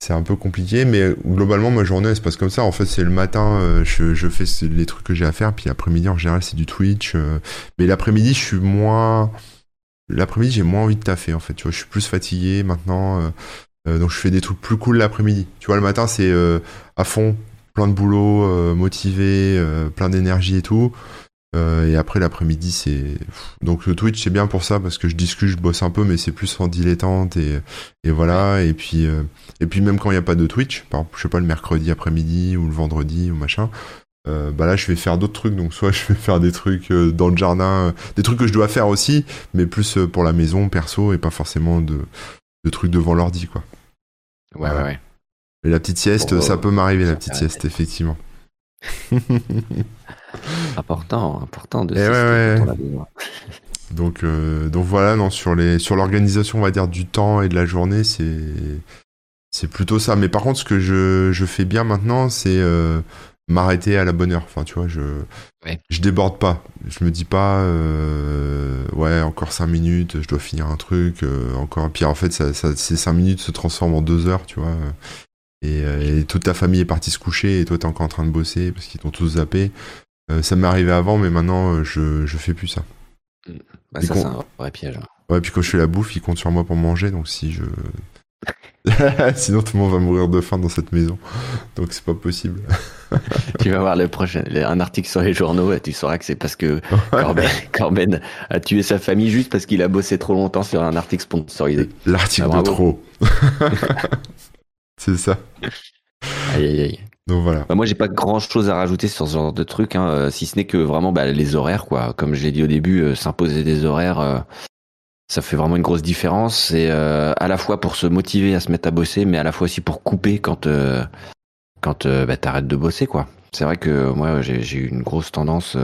C'est un peu compliqué, mais globalement, ma journée, elle se passe comme ça. En fait, c'est le matin, euh, je, je fais les trucs que j'ai à faire, puis l'après-midi, en général, c'est du Twitch. euh, mais l'après-midi, je suis moins. L'après-midi, j'ai moins envie de taffer, en fait. Tu vois, je suis plus fatigué maintenant. Euh, donc, je fais des trucs plus cool l'après-midi. Tu vois, le matin, c'est euh, à fond, plein de boulot, euh, motivé, plein d'énergie et tout. Et après, l'après-midi, c'est. Donc, le Twitch, c'est bien pour ça, parce que je discute, je bosse un peu, mais c'est plus en dilettante. Et, et voilà. Et puis, et puis, même quand il n'y a pas de Twitch, par exemple, je sais pas, le mercredi après-midi ou le vendredi ou machin. Euh, bah là je vais faire d'autres trucs donc soit je vais faire des trucs dans le jardin des trucs que je dois faire aussi mais plus pour la maison perso et pas forcément de, de trucs devant l'ordi quoi. Ouais, ouais, ouais. et la petite sieste euh, ça peut m'arriver la petite sieste effectivement. Important, important de Eh ouais, ouais. donc euh, donc voilà non sur les sur l'organisation on va dire du temps et de la journée c'est c'est plutôt ça. Mais par contre ce que je, je fais bien maintenant c'est euh, m'arrêter à la bonne heure enfin tu vois je Ouais. je déborde pas je me dis pas euh, ouais encore cinq minutes je dois finir un truc euh, encore puis en fait ça, ça, ces cinq minutes se transforment en deux heures tu vois et, euh, et toute ta famille est partie se coucher et toi t'es encore en train de bosser parce qu'ils t'ont tous zappé Euh, ça m'est arrivé avant mais maintenant je je fais plus ça Bah, Et ça, c'est un vrai piège. hein. Ouais, puis quand je fais la bouffe, ils comptent sur moi pour manger, donc si je. Sinon, tout le monde va mourir de faim dans cette maison. Donc, c'est pas possible. tu vas voir le prochain, un article sur les journaux et tu sauras que c'est parce que Corben, Corben, a tué sa famille juste parce qu'il a bossé trop longtemps sur un article sponsorisé. L'article ah, de trop. c'est ça. Aïe, aïe, aïe. Donc voilà. Bah, moi, j'ai pas grand chose à rajouter sur ce genre de truc, hein, euh, si ce n'est que vraiment bah, les horaires, quoi. Comme je l'ai dit au début, euh, s'imposer des horaires, euh, ça fait vraiment une grosse différence. C'est à la fois pour se motiver à se mettre à bosser, mais à la fois aussi pour couper quand quand bah, t'arrêtes de bosser, quoi. C'est vrai que moi, j'ai eu une grosse tendance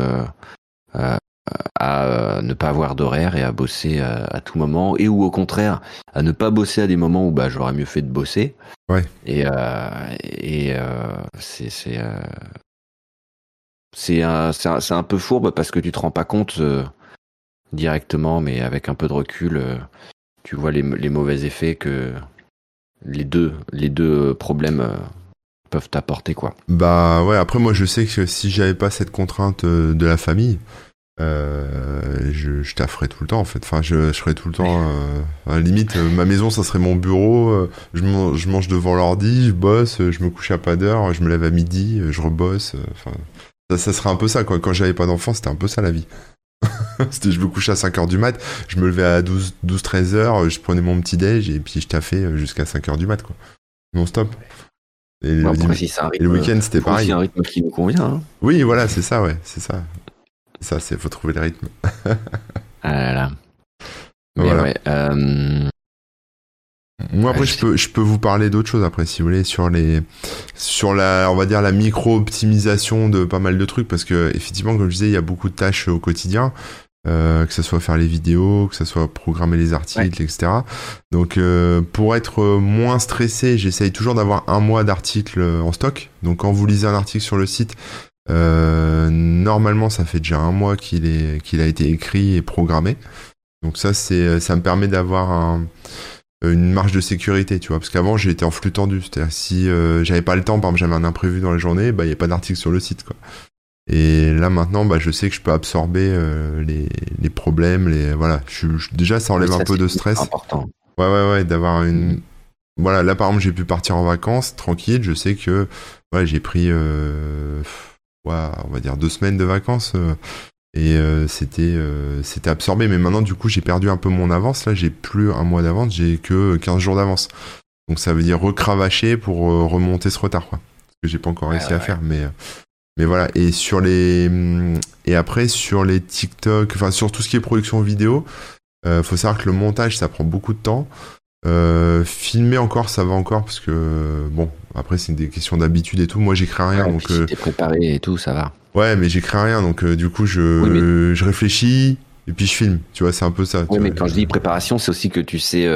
à ne pas avoir d'horaire et à bosser à, tout moment, et ou au contraire à ne pas bosser à des moments où bah, j'aurais mieux fait de bosser. Ouais. Et, euh, et euh, c'est c'est euh, c'est un, un, un, peu fourbe parce que tu te rends pas compte directement, mais avec un peu de recul, tu vois les, mauvais effets que les deux, les deux problèmes peuvent t'apporter. quoi. Bah ouais, après moi je sais que si j'avais pas cette contrainte de la famille, euh, je, je tafferais tout le temps en fait. Enfin, je, je serais tout le temps. Euh, à la limite, euh, ma maison, ça serait mon bureau. Euh, je, mange, je mange devant l'ordi, je bosse, je me couche à pas d'heure, je me lève à midi, je rebosse. Enfin, ça, ça serait un peu ça quoi. Quand j'avais pas d'enfant, c'était un peu ça la vie. c'était je me couchais à 5 heures du mat, je me levais à 12, 12 13 heures, je prenais mon petit déj et puis je taffais jusqu'à 5 heures du mat quoi. Non stop. Et le, le week-end, c'était pareil. C'est un rythme qui nous convient. Hein. Oui, voilà, c'est ça, ouais, c'est ça. Ça, c'est faut trouver le rythme. ah là là. Voilà. Ouais, euh... Moi après je peux je peux vous parler d'autres choses après si vous voulez sur les sur la on va dire la micro optimisation de pas mal de trucs parce que effectivement comme je disais il y a beaucoup de tâches au quotidien euh, que ce soit faire les vidéos que ce soit programmer les articles etc donc euh, pour être moins stressé j'essaye toujours d'avoir un mois d'articles en stock. Donc quand vous lisez un article sur le site euh, normalement, ça fait déjà un mois qu'il est qu'il a été écrit et programmé. Donc ça, c'est ça me permet d'avoir un, une marge de sécurité, tu vois. Parce qu'avant, j'étais en flux tendu. C'est-à-dire si euh, j'avais pas le temps, par exemple, j'avais un imprévu dans la journée, bah il y a pas d'article sur le site, quoi. Et là maintenant, bah je sais que je peux absorber euh, les, les problèmes, les voilà. Je, déjà, ça enlève un peu de stress. Important. Ouais, ouais, ouais, d'avoir une. Mm. Voilà, là par exemple, j'ai pu partir en vacances tranquille. Je sais que ouais, j'ai pris. Euh on va dire deux semaines de vacances euh, et euh, c'était euh, c'était absorbé. Mais maintenant du coup j'ai perdu un peu mon avance. Là j'ai plus un mois d'avance. J'ai que 15 jours d'avance. Donc ça veut dire recravacher pour remonter ce retard quoi. Ce que j'ai pas encore réussi à faire mais mais voilà. Et sur les et après sur les TikTok enfin sur tout ce qui est production vidéo faut savoir que le montage ça prend beaucoup de temps. Euh, filmer encore, ça va encore parce que bon, après c'est des questions d'habitude et tout. Moi j'écris rien donc. Si euh, t'es préparé et tout, ça va. Ouais, mais j'écris rien donc euh, du coup je je réfléchis et puis je filme. Tu vois, c'est un peu ça. Oui, mais quand je dis préparation, c'est aussi que tu sais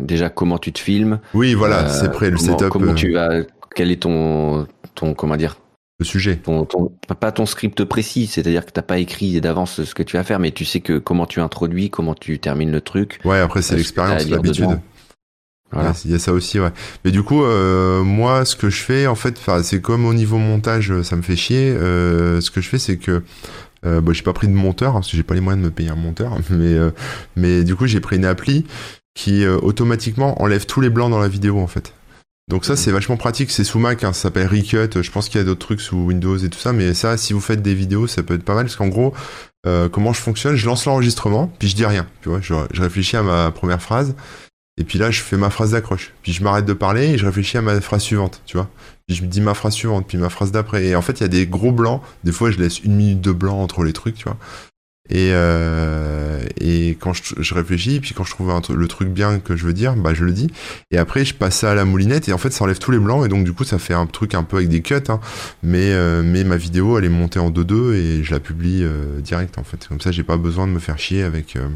déjà comment tu te filmes. Oui, voilà, c'est prêt le setup. Comment tu vas Quel est ton ton comment dire? Le sujet. Ton, ton, pas ton script précis, c'est-à-dire que t'as pas écrit d'avance ce que tu vas faire, mais tu sais que comment tu introduis, comment tu termines le truc. Ouais, après c'est l'expérience, l'habitude. Voilà. Il y a ça aussi, ouais. Mais du coup, euh, moi, ce que je fais, en fait, c'est comme au niveau montage, euh, ça me fait chier. Euh, ce que je fais, c'est que euh, bah, j'ai pas pris de monteur parce que j'ai pas les moyens de me payer un monteur, mais euh, mais du coup, j'ai pris une appli qui euh, automatiquement enlève tous les blancs dans la vidéo, en fait. Donc ça, c'est vachement pratique. C'est sous Mac, hein, ça s'appelle Recut. Je pense qu'il y a d'autres trucs sous Windows et tout ça, mais ça, si vous faites des vidéos, ça peut être pas mal parce qu'en gros, comment je fonctionne Je lance l'enregistrement, puis je dis rien. Tu vois, je, je réfléchis à ma première phrase. Et puis là, je fais ma phrase d'accroche. Puis je m'arrête de parler et je réfléchis à ma phrase suivante, tu vois. Puis je me dis ma phrase suivante, puis ma phrase d'après. Et en fait, il y a des gros blancs. Des fois, je laisse une minute de blanc entre les trucs, tu vois. Et, euh, et quand je, je, réfléchis, puis quand je trouve un, le truc bien que je veux dire, bah je le dis. Et après, je passe ça à la moulinette et en fait, ça enlève tous les blancs et donc du coup, ça fait un truc un peu avec des cuts. Hein. Mais euh, mais ma vidéo, elle est montée en 2-2 et je la publie euh, direct en fait. Comme ça, j'ai pas besoin de me faire chier avec euh,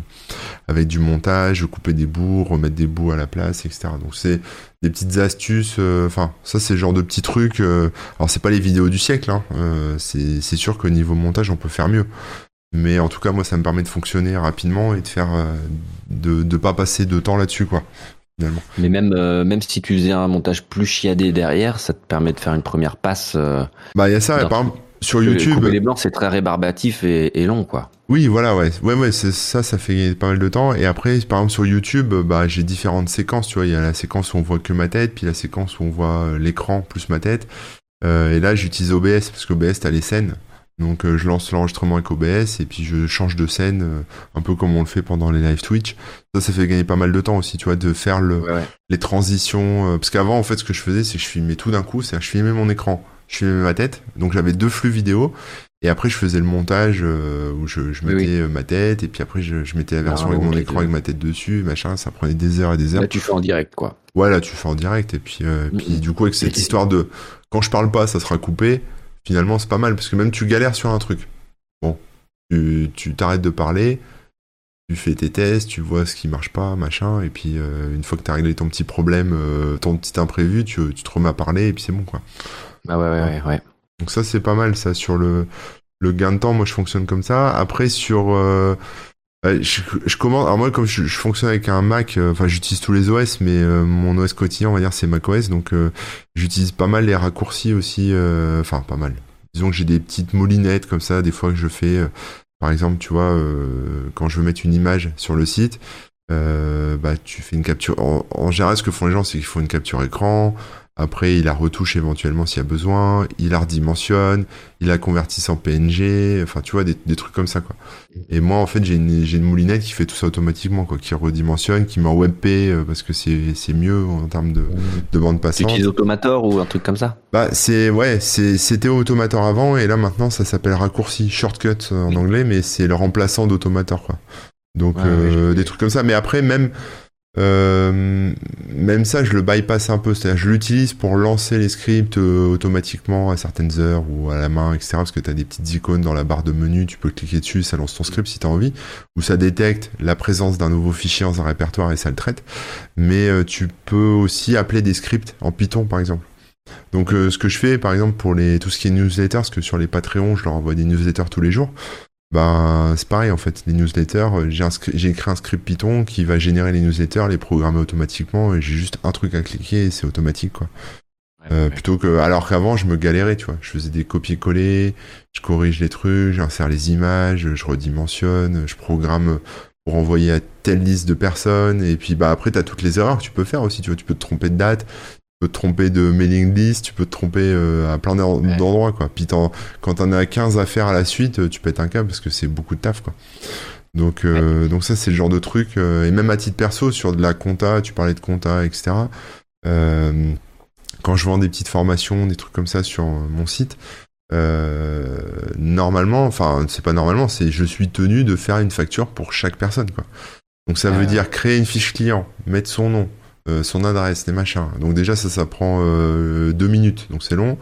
avec du montage, couper des bouts, remettre des bouts à la place, etc. Donc c'est des petites astuces. Euh, enfin, ça c'est le genre de petits trucs. alors c'est pas les vidéos du siècle. Hein. c'est sûr qu'au niveau montage, on peut faire mieux. Mais en tout cas, moi, ça me permet de fonctionner rapidement et de faire, euh, de, de pas passer de temps là-dessus, quoi. Finalement. Mais même, euh, même si tu faisais un montage plus chiadé derrière, ça te permet de faire une première passe. Euh, bah, il y a ça. Par exemple, sur YouTube. Couper les blancs, c'est très rébarbatif et, et, long, quoi. Oui, voilà, ouais. Ouais, ouais, ça, ça fait pas mal de temps. Et après, par exemple, sur YouTube, bah, j'ai différentes séquences, tu vois. Il y a la séquence où on voit que ma tête, puis la séquence où on voit l'écran plus ma tête. Euh, et là, j'utilise OBS, parce qu'OBS, t'as les scènes. Donc, euh, je lance l'enregistrement avec OBS, et puis je change de scène, euh, un peu comme on le fait pendant les live Twitch. Ça, ça fait gagner pas mal de temps aussi, tu vois, de faire le, les transitions. parce qu'avant, en fait, ce que je faisais, c'est que je filmais tout d'un coup, c'est-à-dire je filmais mon écran je filmais ma tête, donc j'avais deux flux vidéo. Et après, je faisais le montage euh, où je, je mettais euh, ma tête, et puis après, je, je mettais la version ah, avec mon écran avec ma tête dessus, machin. Ça prenait des heures et des heures. Là, tu fais en direct, quoi. Ouais, là, tu fais en direct. Et puis, euh, puis du coup, avec cette histoire de quand je parle pas, ça sera coupé. Finalement, c'est pas mal parce que même tu galères sur un truc. Bon, tu t'arrêtes de parler, tu fais tes tests, tu vois ce qui marche pas, machin. Et puis, une fois que tu as réglé ton petit problème, ton petit imprévu, tu, tu te remets à parler, et puis c'est bon, quoi. Ah ouais, ouais, ouais. Donc ça, c'est pas mal, ça, sur le, le gain de temps. Moi, je fonctionne comme ça. Après, sur... Euh, je, je commence... Alors moi, comme je, fonctionne avec un Mac, euh, enfin, j'utilise tous les OS, mais euh, mon OS quotidien, on va dire, c'est macOS. Donc, j'utilise pas mal les raccourcis aussi. Enfin, pas mal. Disons que j'ai des petites molinettes comme ça, des fois que je fais... par exemple, tu vois, quand je veux mettre une image sur le site, bah, tu fais une capture. En, en général, ce que font les gens, c'est qu'ils font une capture écran. Après, il la retouche éventuellement s'il y a besoin, il la redimensionne, il la convertisse en PNG, enfin, tu vois, des, trucs comme ça, quoi. Et moi, en fait, j'ai une, une, moulinette qui fait tout ça automatiquement, quoi, qui redimensionne, qui met en WebP, euh, parce que c'est mieux en termes de, de bande passante. Tu utilises Automator ou un truc comme ça? Bah, c'est, ouais, c'était Automator avant, et là, maintenant, ça s'appelle raccourci, shortcut en anglais, mais c'est le remplaçant d'Automator, quoi. Donc, euh, des trucs comme ça. Mais après, même, euh, même ça, je le bypass un peu. C'est-à-dire, je l'utilise pour lancer les scripts euh, automatiquement à certaines heures ou à la main, etc. Parce que tu des petites icônes dans la barre de menu, tu peux cliquer dessus, ça lance ton script si tu as envie. Ou ça détecte la présence d'un nouveau fichier dans un répertoire et ça le traite. Mais euh, tu peux aussi appeler des scripts en Python, par exemple. Donc, ce que je fais, par exemple, pour les, tout ce qui est newsletter, parce que sur les Patreons, je leur envoie des newsletters tous les jours ben c'est pareil en fait. Les newsletters euh, j'ai écrit un script Python qui va générer les newsletters les programmer automatiquement et j'ai juste un truc à cliquer et c'est automatique quoi. Euh, plutôt que alors qu'avant je me galérais tu vois. Je faisais des copier-coller je corrige les trucs j'insère les images je redimensionne je programme pour envoyer à telle liste de personnes et puis bah après t'as toutes les erreurs que tu peux faire aussi tu vois. Tu peux te tromper de date peux te tromper de mailing list, tu peux te tromper euh, à plein d'endroits, quoi. Puis quand t'en as 15 à faire à la suite, euh, tu pètes un câble parce que c'est beaucoup de taf, quoi. Donc, euh, donc ça, c'est le genre de truc. et même à titre perso, sur de la compta, tu parlais de compta, etc. quand je vends des petites formations, des trucs comme ça sur mon site, normalement, enfin, c'est pas normalement, c'est je suis tenu de faire une facture pour chaque personne, quoi. Donc ça veut dire créer une fiche client, mettre son nom, euh, son adresse, les machins. Donc déjà ça, ça prend euh, deux minutes, donc c'est long.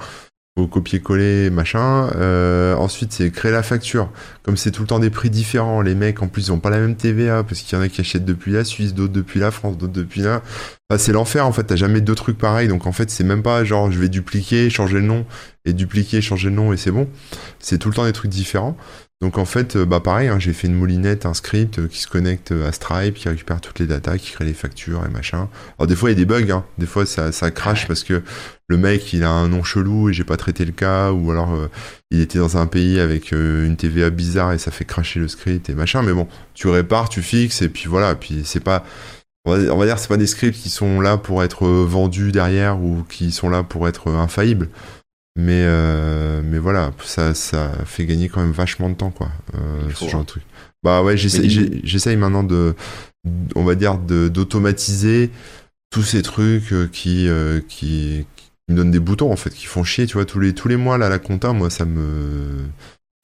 Faut copier-coller, machin. Euh, ensuite, c'est créer la facture. Comme c'est tout le temps des prix différents, les mecs en plus ils ont pas la même TVA parce qu'il y en a qui achètent depuis la Suisse, d'autres depuis la France, d'autres depuis là. c'est l'enfer en fait. T'as jamais deux trucs pareils, donc en fait c'est même pas genre je vais dupliquer, changer le nom et dupliquer, changer le nom et c'est bon. C'est tout le temps des trucs différents. Donc en fait, euh, bah pareil, hein, j'ai fait une moulinette, un script euh, qui se connecte à Stripe, qui récupère toutes les datas, qui crée les factures et machin. Alors des fois il y a des bugs, hein. des fois ça, ça crache parce que le mec il a un nom chelou et j'ai pas traité le cas, ou alors euh, il était dans un pays avec une TVA bizarre et ça fait cracher le script et machin. Mais bon, tu répares, tu fixes et puis voilà. Puis c'est pas, on va, on va dire c'est pas des scripts qui sont là pour être vendus derrière ou qui sont là pour être infaillibles. Mais, euh, mais voilà, ça, ça fait gagner quand même vachement de temps, quoi, euh, ce genre de truc. Bah ouais, j'essaye maintenant de, on va dire, d'automatiser tous ces trucs euh, qui, qui, me donnent des boutons, en fait, qui font chier, tu vois, tous les, tous les mois, là, la compta, moi, ça me,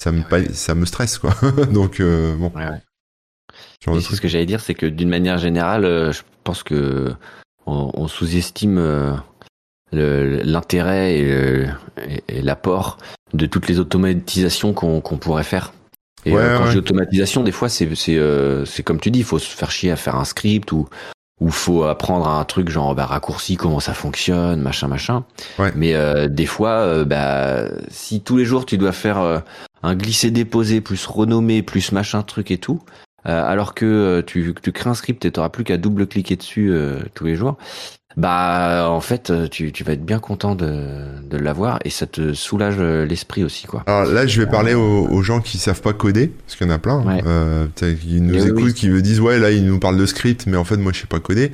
ça me, ça me stresse, quoi. Donc, bon. Ouais, ce que j'allais dire, c'est que d'une manière générale, je pense que on sous-estime l'intérêt et, l'apport de toutes les automatisations qu'on pourrait faire. Et euh, quand j'ai automatisation, des fois, c'est euh, c'est comme tu dis, il faut se faire chier à faire un script ou ou faut apprendre un truc genre bah, raccourci, comment ça fonctionne, machin, machin. Mais euh, des fois, bah, si tous les jours tu dois faire un glisser-déposer plus renommer plus machin truc et tout, alors que tu, tu crées un script et tu n'auras plus qu'à double-cliquer dessus tous les jours, Bah, en fait, tu, tu vas être bien content de, de l'avoir et ça te soulage l'esprit aussi, quoi. Alors là, je vais parler aux, aux gens qui savent pas coder, parce qu'il y en a plein, Ouais. euh, peut-être qui nous Eh écoutent, oui. qui me disent ouais, là, ils nous parlent de script, mais en fait, moi, je sais pas coder.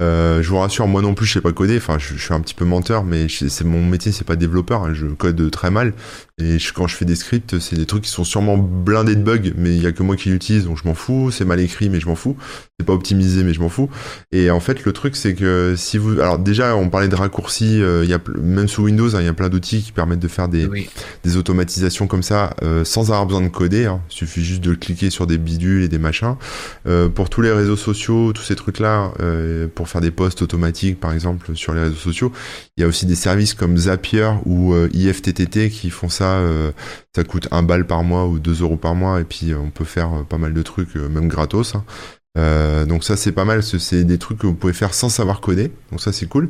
Euh, je vous rassure, moi non plus, je sais pas coder. Enfin, je, je suis un petit peu menteur, mais c'est mon métier, c'est pas développeur. hein. Je code très mal. Et je- quand je fais des scripts, c'est des trucs qui sont sûrement blindés de bugs, mais il y a que moi qui l'utilise, donc je m'en fous. C'est mal écrit, mais je m'en fous. C'est pas optimisé, mais je m'en fous. Et en fait, le truc, c'est que si vous, alors déjà, on parlait de raccourcis. euh, Il y a même sous Windows, hein, il y a plein d'outils qui permettent de faire des Oui. des automatisations comme ça euh, sans avoir besoin de coder. Hein. Il suffit juste de cliquer sur des bidules et des machins. Euh, pour tous les réseaux sociaux, tous ces trucs-là, pour faire des posts automatiques, par exemple, sur les réseaux sociaux, il y a aussi des services comme Zapier ou euh, IFTTT qui font ça. euh, ça coûte un balle par mois ou 2 euros par mois et puis euh, on peut faire pas mal de trucs, même gratos. hein. Euh, donc ça c'est pas mal, c'est des trucs que vous pouvez faire sans savoir coder, donc ça c'est cool.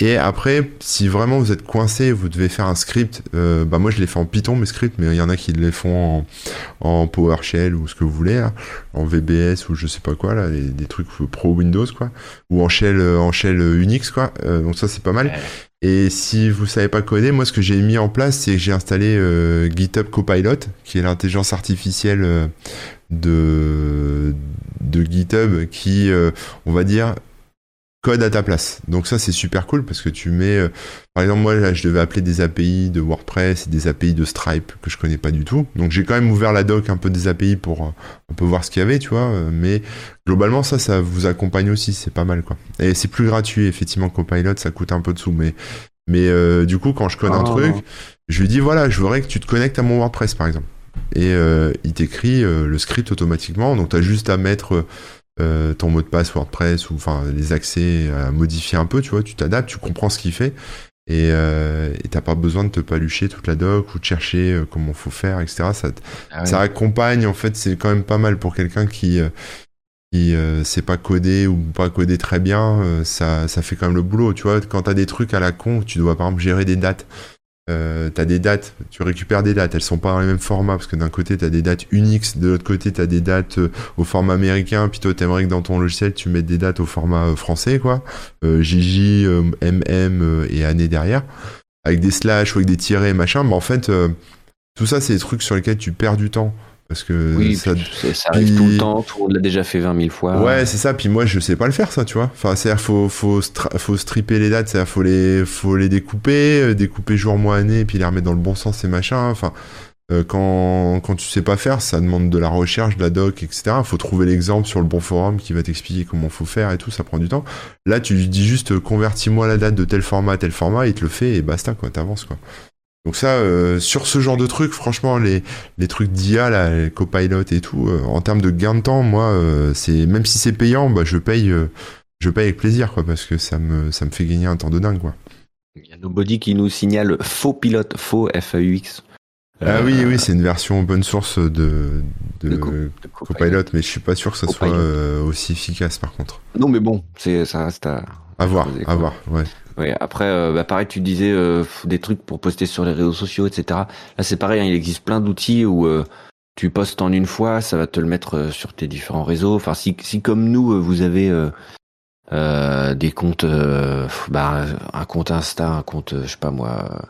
Et après, si vraiment vous êtes coincé, vous devez faire un script, euh, bah moi je l'ai fait en Python mes scripts, mais il y en a qui les font en, en PowerShell ou ce que vous voulez, là, en VBS ou je sais pas quoi là, les- des trucs pro Windows quoi, ou en shell, euh, en shell Unix quoi. Euh, donc ça c'est pas mal. Et si vous savez pas coder, moi ce que j'ai mis en place, c'est que j'ai installé euh, GitHub Copilot, qui est l'intelligence artificielle euh, de de GitHub, qui, euh, on va dire, code à ta place. Donc ça c'est super cool parce que tu mets, euh, par exemple moi là je devais appeler des API de WordPress et des API de Stripe que je connais pas du tout. Donc j'ai quand même ouvert la doc un peu des API pour euh, un peu voir ce qu'il y avait, tu vois. Mais globalement ça ça vous accompagne aussi, c'est pas mal quoi. Et c'est plus gratuit effectivement Copilot, ça coûte un peu de sous, mais mais euh, du coup quand je code un Oh. truc, je lui dis voilà je voudrais que tu te connectes à mon WordPress par exemple. Et euh, il t'écrit euh, le script automatiquement, donc tu as juste à mettre euh, ton mot de passe WordPress ou enfin les accès à modifier un peu, tu vois, tu t'adaptes, tu comprends ce qu'il fait et euh, t'as pas besoin de te palucher toute la doc ou de chercher euh, comment faut faire, etc. Ça, Ah ouais. ça accompagne, en fait, c'est quand même pas mal pour quelqu'un qui euh, qui euh, sait pas coder ou pas coder très bien, euh, ça ça fait quand même le boulot, tu vois. Quand t'as des trucs à la con, tu dois par exemple gérer des dates. Euh, t'as des dates, tu récupères des dates, elles sont pas dans les mêmes formats parce que d'un côté t'as des dates Unix, de l'autre côté t'as des dates euh, au format américain, puis toi t'aimerais que dans ton logiciel tu mettes des dates au format euh, français quoi, JJ, euh, MM et année derrière, avec des slash ou avec des tirets machin, mais en fait tout ça c'est des trucs sur lesquels tu perds du temps parce que Oui, ça, arrive puis- tout le temps, tout monde l'a déjà fait 20 000 fois. Ouais, c'est ça. Puis moi, je sais pas le faire, ça, tu vois. Enfin, c'est-à-dire, faut, faut, faut stripper les dates, c'est-à-dire, faut les, faut les découper, euh, découper jour, mois, année, puis les remettre dans le bon sens et machin. Enfin, euh, quand, quand tu sais pas faire, ça demande de la recherche, de la doc, etc. Faut trouver l'exemple sur le bon forum qui va t'expliquer comment faut faire et tout, ça prend du temps. Là, tu lui dis juste, convertis-moi la date de tel format à tel format, il te le fait et basta, quoi, t'avances, quoi. Donc ça, euh, sur ce genre de trucs, franchement, les, les trucs d'IA, là, les copilot et tout, euh, en termes de gain de temps, moi, euh, c'est même si c'est payant, bah, je paye, je paye avec plaisir, quoi, parce que ça me, ça me fait gagner un temps de dingue, quoi. Il y a Nobody qui nous signale faux pilote, faux FAUX. ah oui, oui, c'est une version open source de, de, de Co- Copilot, de Copilot. mais je suis pas sûr que ça soit Copilot. aussi efficace, par contre. Non, mais bon, c'est ça reste à. À voir, à voir, ouais. Ouais, après, euh, bah, pareil, tu disais euh, des trucs pour poster sur les réseaux sociaux, etc. Là, c'est pareil, hein, il existe plein d'outils où euh, tu postes en une fois, ça va te le mettre euh, sur tes différents réseaux. Enfin, si, si comme nous, euh, vous avez euh, euh, des comptes, euh, bah, un compte Insta, un compte, je sais pas moi,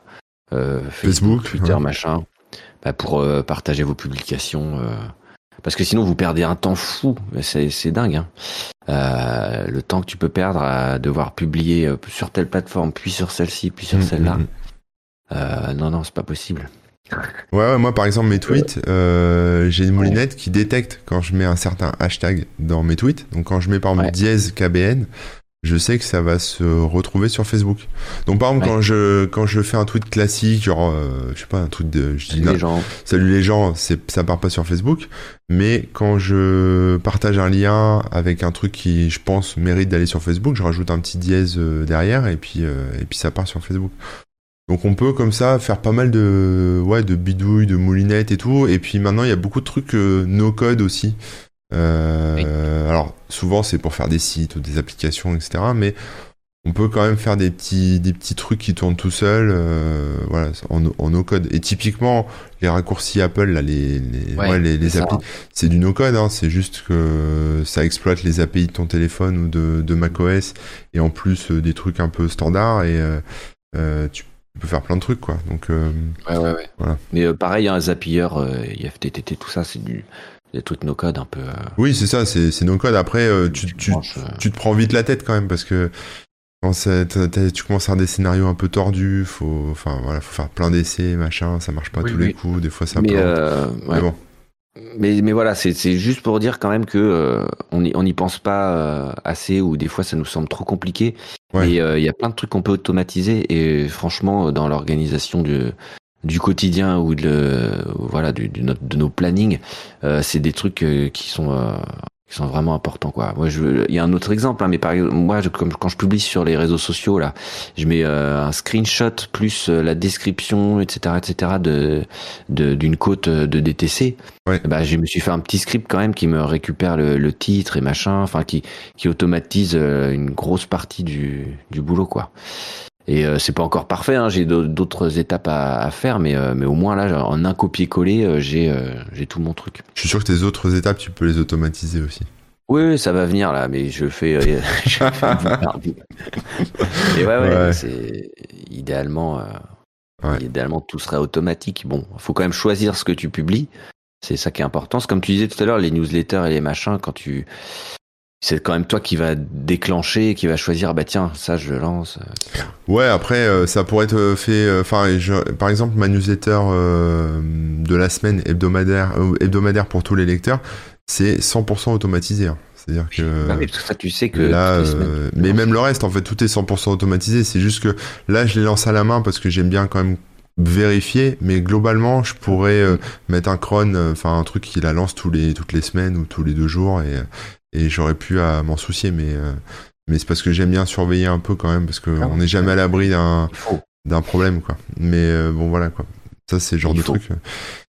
euh, Facebook, Twitter, ouais. machin, bah, pour partager vos publications. Parce que sinon, vous perdez un temps fou. C'est dingue. Hein. Euh, le temps que tu peux perdre à devoir publier euh, sur telle plateforme, puis sur celle-ci, puis sur Mm, celle-là. mm, mm. Euh, non, non, c'est pas possible. Ouais, ouais, moi par exemple mes tweets, euh, j'ai une moulinette qui détecte quand je mets un certain hashtag dans mes tweets. Donc quand je mets par exemple Ouais. dièse KBN, je sais que ça va se retrouver sur Facebook. Donc par exemple Ouais. quand je quand je fais un tweet classique, genre euh, je sais pas un tweet de je dis les gens. salut les gens, c'est ça part pas sur Facebook, mais quand je partage un lien avec un truc qui je pense mérite d'aller sur Facebook, je rajoute un petit dièse euh, derrière et puis euh, et puis ça part sur Facebook. Donc on peut comme ça faire pas mal de ouais de bidouilles, de moulinettes et tout. Et puis maintenant il y a beaucoup de trucs euh, no code aussi. Euh, Alors souvent c'est pour faire des sites ou des applications etc. Mais on peut quand même faire des petits, des petits trucs qui tournent tout seuls, euh, voilà, en, en no-code. Et typiquement, les raccourcis Apple, là, les, les, Ouais, ouais, les, applis, c'est du no-code, hein, c'est juste que ça exploite les API de ton téléphone ou de, de macOS, et en plus euh, des trucs un peu standards, et euh, tu peux faire plein de trucs, quoi. Donc, Ouais, ouais, ouais. Voilà. Mais pareil, un Zapier, euh, IFTTT, tout ça, c'est du des trucs no code un peu. euh, oui, c'est ça, c'est c'est no-code. Après, euh, tu, tu, euh, tu te prends vite la tête quand même parce que quand tu commences à faire des scénarios un peu tordus, faut, enfin voilà, faut faire plein d'essais, machin, ça marche pas Oui, tous oui. les coups, des fois ça mais, euh, ouais. Mais bon, mais mais voilà, c'est juste pour dire quand même que euh, on y on n'y pense pas euh, assez ou des fois ça nous semble trop compliqué. Ouais. Et il y a plein de trucs qu'on peut automatiser et franchement dans l'organisation du du quotidien ou de le, voilà du, du notre- de nos plannings, euh, c'est des trucs euh, qui sont euh, qui sont vraiment importants quoi. Moi je il y a un autre exemple hein, mais par exemple moi je, comme quand je publie sur les réseaux sociaux là, je mets euh, un screenshot plus euh, la description etc etc de de- d'une côte euh, de DTC. Ouais. Bah je me suis fait un petit script quand même qui me récupère le, le titre et machin, enfin qui qui automatise une grosse partie du du boulot quoi. Et euh, c'est pas encore parfait, hein, j'ai d'au- d'autres étapes à, à faire, mais, euh, mais au moins là, en un copier-coller, euh, j'ai euh, j'ai tout mon truc. je suis sûr que tes autres étapes, tu peux les automatiser aussi. Oui, oui, ça va venir là, mais je fais. euh, je fais. Et ouais, ouais, Ouais. c'est idéalement, euh, Ouais. idéalement tout serait automatique. Bon, faut quand même choisir ce que tu publies. C'est ça qui est important. C'est comme tu disais tout à l'heure, les newsletters et les machins, quand tu, c'est quand même toi qui va déclencher, qui va choisir. Bah tiens, ça je le lance. euh. Ouais, après, euh, ça pourrait être fait. euh, Enfin, je- par exemple, ma newsletter euh, de la semaine hebdomadaire, hebdomadaire pour tous les lecteurs, c'est 100% automatisé. hein. C'est-à-dire que Bah que ça, tu sais que là, semaines, mais même le reste, en fait, tout est 100% automatisé. C'est juste que là, je les lance à la main parce que j'aime bien quand même vérifier. Mais globalement, je pourrais euh, mettre un cron, euh, enfin un truc qui la lance tous les toutes les semaines ou tous les deux jours, et et j'aurais pu à m'en soucier. Mais euh, mais c'est parce que j'aime bien surveiller un peu quand même parce que Ah on n'est jamais à l'abri d'un d'un problème quoi. Mais euh, bon voilà quoi. Ça c'est le genre de truc.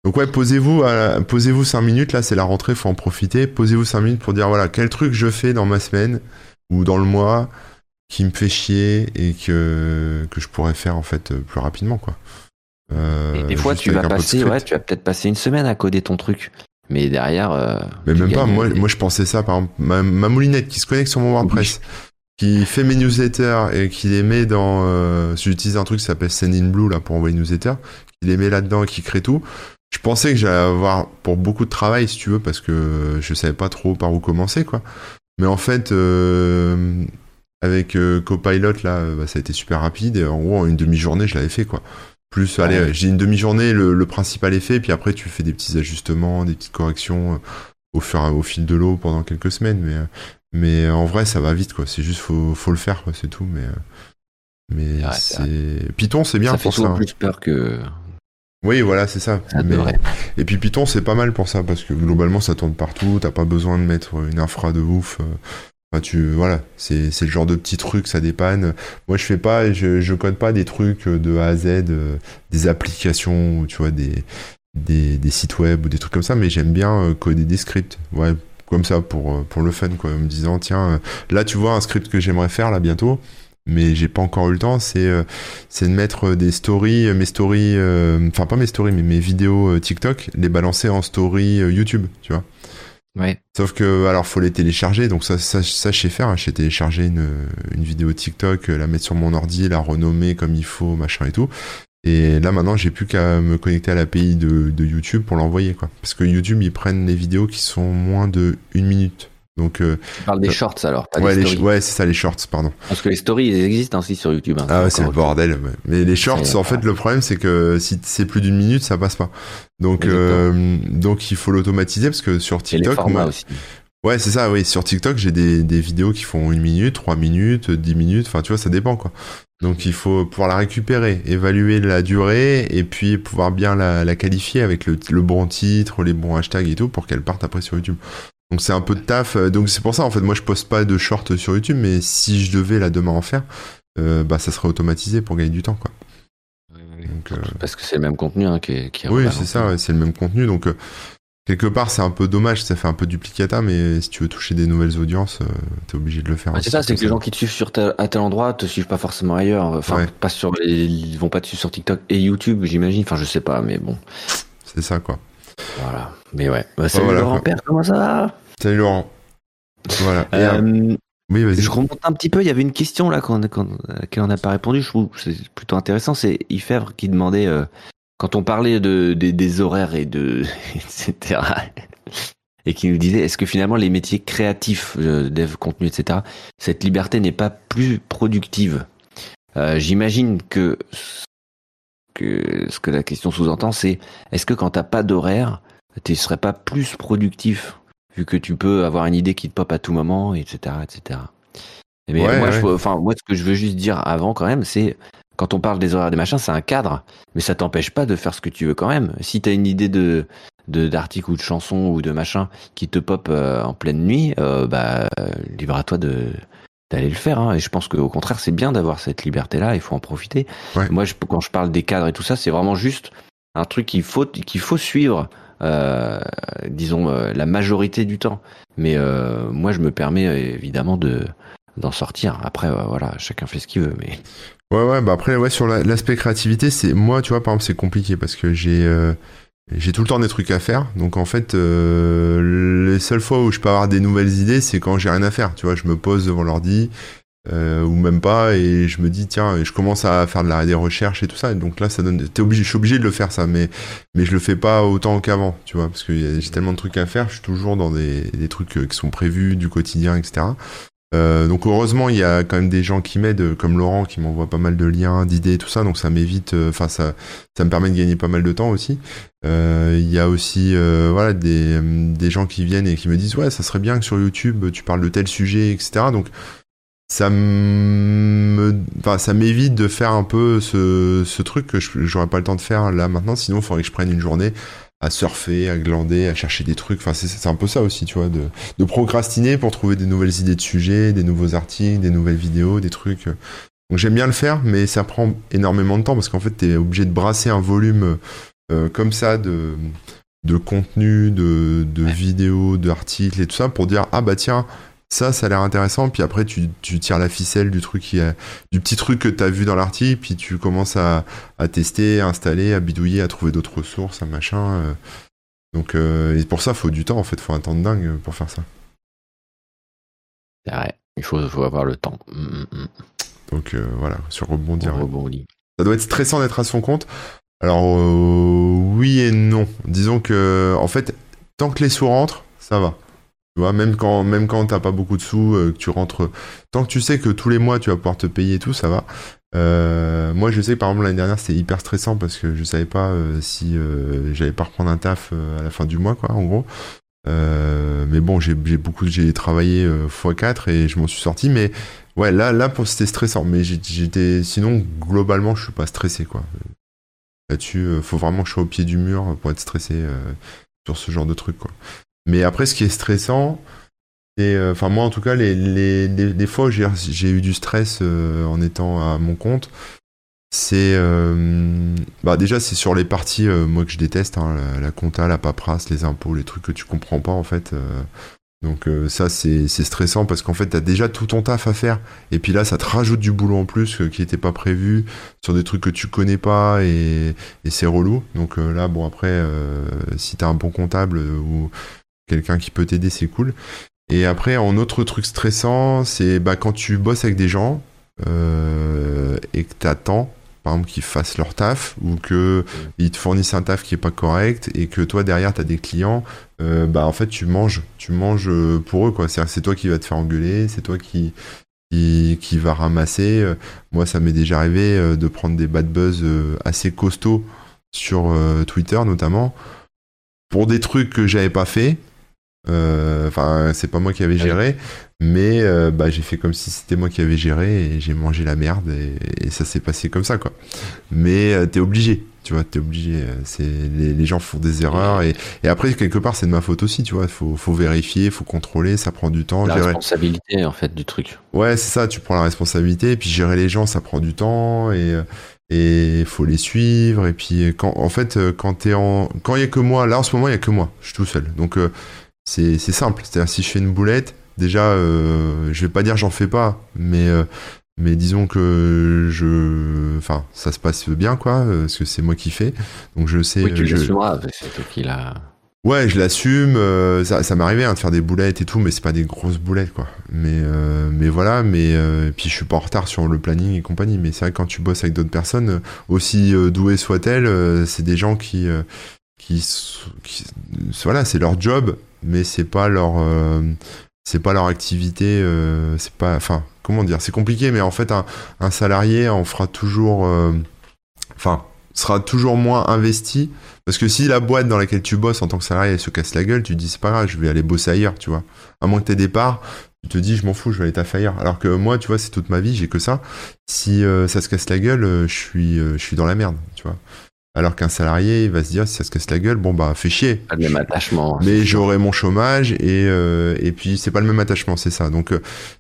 Donc ouais, posez-vous posez-vous 5 minutes là, c'est la rentrée, faut en profiter. Posez-vous 5 minutes pour dire voilà, quel truc je fais dans ma semaine ou dans le mois qui me fait chier et que que je pourrais faire en fait euh, plus rapidement quoi. Euh, Et des fois, tu vas passer, ouais, tu vas peut-être passer une semaine à coder ton truc. Mais derrière. euh, Mais même pas, moi, des- moi je pensais ça, par exemple, ma, ma moulinette qui se connecte sur mon WordPress, qui fait mes newsletters et qui les met dans... Euh, J'utilise un truc qui s'appelle Sendinblue là, pour envoyer une newsletter, qui les met là-dedans et qui crée tout. Je pensais que j'allais avoir pour beaucoup de travail, si tu veux, parce que je savais pas trop par où commencer, quoi. Mais en fait, euh, avec euh, Copilot, là, bah, ça a été super rapide. Et en gros, en une demi-journée, je l'avais fait, quoi. Plus, allez, ouais. j'ai une demi-journée, le, le principal est fait, puis après, tu fais des petits ajustements, des petites corrections euh, au, fur, au fil de l'eau pendant quelques semaines. Mais, euh, mais en vrai, ça va vite, quoi. C'est juste, faut, faut le faire, quoi, c'est tout. Mais, euh, mais Ouais, c'est. Python, c'est bien ça fait pour ça. souvent hein. plus peur que Oui, voilà, c'est ça. ça Mais- et puis Python, c'est pas mal pour ça, parce que globalement, ça tourne partout, t'as pas besoin de mettre une infra de ouf. Euh. Enfin, tu, voilà, c'est, le genre de petit truc, ça dépanne. Moi, je fais pas, je, code pas des trucs de A à Z, euh, des applications, tu vois, des, sites web ou des trucs comme ça, mais j'aime bien euh, coder des scripts. Ouais, comme ça, pour, euh, le fun, quoi, en me disant, tiens, euh, là, tu vois, un script que j'aimerais faire, là, bientôt, mais j'ai pas encore eu le temps, c'est, euh, c'est de mettre des stories, euh, mes stories, euh, enfin, pas mes stories, mais mes vidéos euh, TikTok, les balancer en story euh, YouTube, tu vois. Sauf que, alors, faut les télécharger. Donc, ça, ça, ça je sais faire. hein. Je sais télécharger une, une vidéo TikTok, euh, la mettre sur mon ordi, la renommer comme il faut, machin et tout. Et là, maintenant, j'ai plus qu'à me connecter à l'API de, de YouTube pour l'envoyer, quoi. Parce que YouTube, ils prennent les vidéos qui sont moins de une minute. Donc, euh, Tu parles des Euh, shorts alors, pas ouais, des les, stories. ouais, c'est ça, les shorts, pardon. Parce que les stories, ils existent aussi sur YouTube. hein, Ah ouais, c'est le bordel. ouais. Mais les shorts, en fait, le problème, c'est que si c'est plus d'une minute, ça passe pas. Donc, euh, donc, il faut l'automatiser parce que sur TikTok, aussi. Ouais, c'est ça, oui. Sur TikTok, j'ai des, des vidéos qui font une minute, trois minutes, dix minutes, enfin, tu vois, ça dépend, quoi. Donc, il faut pouvoir la récupérer, évaluer la durée, et puis pouvoir bien la, la qualifier avec le, le bon titre, les bons hashtags et tout, pour qu'elle parte après sur YouTube. Donc, c'est un peu de taf. euh, Donc, c'est pour ça, en fait, moi, je poste pas de short sur YouTube, mais si je devais, là, demain en faire, euh, bah, ça serait automatisé pour gagner du temps, quoi. Donc, euh, Parce que c'est le même contenu hein, qui est, qui est oui, c'est ça, ouais, c'est le même contenu. Donc, euh, quelque part, c'est un peu dommage, ça fait un peu duplicata, mais si tu veux toucher des nouvelles audiences, tu t'es obligé de le faire. c'est ça, c'est que les gens qui te suivent sur à tel endroit te suivent pas forcément ailleurs. Enfin, pas sur ils vont pas te suivre sur TikTok et YouTube, j'imagine. Enfin, je sais pas, mais bon. C'est ça, quoi. Voilà. Mais ouais. Bah, salut Laurent Père, comment ça va? Salut Laurent. Voilà. Euh, oui, vas-y. Je remonte un petit peu. Il y avait une question là qu'on, à laquelle on n'a pas répondu. Je trouve que c'est plutôt intéressant. C'est Yfèvre qui demandait euh, quand on parlait de, des horaires et de etc. et qui nous disait est-ce que finalement les métiers créatifs, euh, dev contenu, etc. Cette liberté n'est pas plus productive? Euh, j'imagine que que ce que la question sous-entend, c'est est-ce que quand t'as pas d'horaire, tu serais pas plus productif vu que tu peux avoir une idée qui te pop à tout moment, etc., etc. Mais moi, Je, enfin, moi, ce que je veux juste dire avant quand même, c'est quand on parle des horaires des machins, c'est un cadre, mais ça t'empêche pas de faire ce que tu veux quand même. Si t'as une idée de d'article ou de chanson ou de machin qui te pop euh, en pleine nuit, euh, bah libre à toi de d'aller le faire. Hein. Et je pense qu'au contraire, c'est bien d'avoir cette liberté-là. Il faut en profiter. Moi, je, quand je parle des cadres et tout ça, c'est vraiment juste un truc qu'il faut qu'il faut suivre. Euh, disons euh, la majorité du temps. Mais euh, moi, je me permets évidemment de d'en sortir. Après, voilà, chacun fait ce qu'il veut. Mais ouais, ouais. Bah après, ouais, sur l'aspect créativité, c'est moi, tu vois, par exemple, c'est compliqué parce que j'ai j'ai tout le temps des trucs à faire. Donc en fait, les seules fois où je peux avoir des nouvelles idées, c'est quand j'ai rien à faire. Tu vois, je me pose devant l'ordi, euh, ou même pas et je me dis tiens je commence à faire de la des recherches et tout ça et donc là ça donne obligé je suis obligé de le faire ça mais mais je le fais pas autant qu'avant tu vois parce que j'ai tellement de trucs à faire je suis toujours dans des, des trucs euh, qui sont prévus du quotidien etc euh, donc heureusement il y a quand même des gens qui m'aident comme Laurent qui m'envoie pas mal de liens d'idées tout ça. Donc ça m'évite euh, enfin ça ça me permet de gagner pas mal de temps aussi. Il y a aussi voilà des, des gens qui viennent et qui me disent ouais ça serait bien que sur YouTube tu parles de tel sujet etc donc ça me, enfin, ça m'évite de faire un peu ce, ce truc que j'aurais pas le temps de faire là maintenant. Sinon, il faudrait que je prenne une journée à surfer, à glander, à chercher des trucs. Enfin, c'est un peu ça aussi, tu vois, de, de procrastiner pour trouver des nouvelles idées de sujets, des nouveaux articles, des nouvelles vidéos, des trucs. Donc j'aime bien le faire, mais ça prend énormément de temps parce qu'en fait, t'es obligé de brasser un volume euh, comme ça de de contenu, de, de vidéos, d'articles et tout ça pour dire ah bah tiens ça, ça a l'air intéressant. Puis après, tu, tu, tires la ficelle du truc qui du petit truc que tu as vu dans l'article, puis tu commences à, à, tester, à installer, à bidouiller, à trouver d'autres ressources, un machin. Euh. Donc, euh, et pour ça, faut du temps en fait, faut un temps de dingue pour faire ça. Ouais, il faut, faut avoir le temps. Mm, mm, mm. Donc euh, voilà, sur rebondir. Ça doit être stressant d'être à son compte. Alors oui et non. Disons que en fait, tant que les sous rentrent, ça va. Tu vois, même quand même quand t'as pas beaucoup de sous, euh, que tu rentres, tant que tu sais que tous les mois tu vas pouvoir te payer et tout, ça va. Euh, moi, je sais que par exemple l'année dernière c'était hyper stressant parce que je savais pas euh, si j'allais pas reprendre un taf à la fin du mois, quoi, en gros. mais bon, j'ai beaucoup, j'ai travaillé x4 et je m'en suis sorti. Mais ouais, là, là, c'était stressant. Mais j'étais, sinon globalement, je suis pas stressé, quoi. Là-dessus, faut vraiment que je sois au pied du mur pour être stressé sur ce genre de truc, quoi. Mais après, ce qui est stressant, et euh, enfin moi en tout cas, les, les, les, fois où j'ai eu du stress euh, en étant à mon compte, c'est euh, bah déjà c'est sur les parties moi que je déteste, hein, la, compta, la paperasse, les impôts, les trucs que tu comprends pas en fait. donc ça c'est stressant parce qu'en fait t'as déjà tout ton taf à faire et puis là ça te rajoute du boulot en plus qui n'était pas prévu sur des trucs que tu connais pas et, et c'est relou. Donc là bon après si t'as un bon comptable ou quelqu'un qui peut t'aider, c'est cool. Et après, en autre truc stressant, c'est bah, quand tu bosses avec des gens euh, et que t'attends, par exemple, qu'ils fassent leur taf ou que ils te fournissent un taf qui est pas correct et que toi derrière t'as des clients, euh, bah en fait tu manges, tu manges pour eux quoi. C'est toi qui vas te faire engueuler, c'est toi qui qui, qui va ramasser. Moi, ça m'est déjà arrivé euh, de prendre des bad buzz assez costauds sur Twitter notamment pour des trucs que j'avais pas fait euh, enfin, c'est pas moi qui avais géré, mais euh, bah, j'ai fait comme si c'était moi qui avais géré et j'ai mangé la merde et, ça s'est passé comme ça, quoi. Mais euh, t'es obligé, tu vois, t'es obligé. C'est les, gens font des erreurs et, et après quelque part c'est de ma faute aussi, tu vois. Faut, faut vérifier, faut contrôler, ça prend du temps. La responsabilité en fait du truc. Ouais, c'est ça. Tu prends la responsabilité et puis gérer les gens, ça prend du temps et et faut les suivre et puis quand en fait quand t'es en quand il y a que moi là en ce moment il y a que moi je suis tout seul donc c'est simple c'est-à-dire si je fais une boulette déjà je vais pas dire j'en fais pas mais mais disons que je enfin ça se passe bien quoi parce que c'est moi qui fais donc je sais oui, tu je... c'est toi qui l'a Ouais, je l'assume. Euh, ça, ça m'arrivait hein, de faire des boulettes et tout, mais c'est pas des grosses boulettes, quoi. Mais, euh, mais voilà. Mais euh, puis je suis pas en retard sur le planning et compagnie. Mais c'est vrai que quand tu bosses avec d'autres personnes, aussi douées soient-elles, c'est des gens qui, qui, qui, voilà, c'est leur job, mais c'est pas leur, c'est pas leur activité. c'est pas, enfin, comment dire, c'est compliqué. Mais en fait, un, salarié en fera toujours, enfin, sera toujours moins investi parce que si la boîte dans laquelle tu bosses en tant que salarié se casse la gueule, tu te dis c'est pas grave, je vais aller bosser ailleurs, tu vois. À moins que t'aies des parts, tu te dis je m'en fous, je vais aller taffer ailleurs. Alors que moi, tu vois, c'est toute ma vie, j'ai que ça. Si euh, ça se casse la gueule, euh, je suis, euh, je suis dans la merde, tu vois. Alors qu'un salarié, il va se dire, si ça se casse la gueule, bon bah, fais chier. Pas le même attachement. Mais j'aurai mon chômage et, et puis c'est pas le même attachement, c'est ça. Donc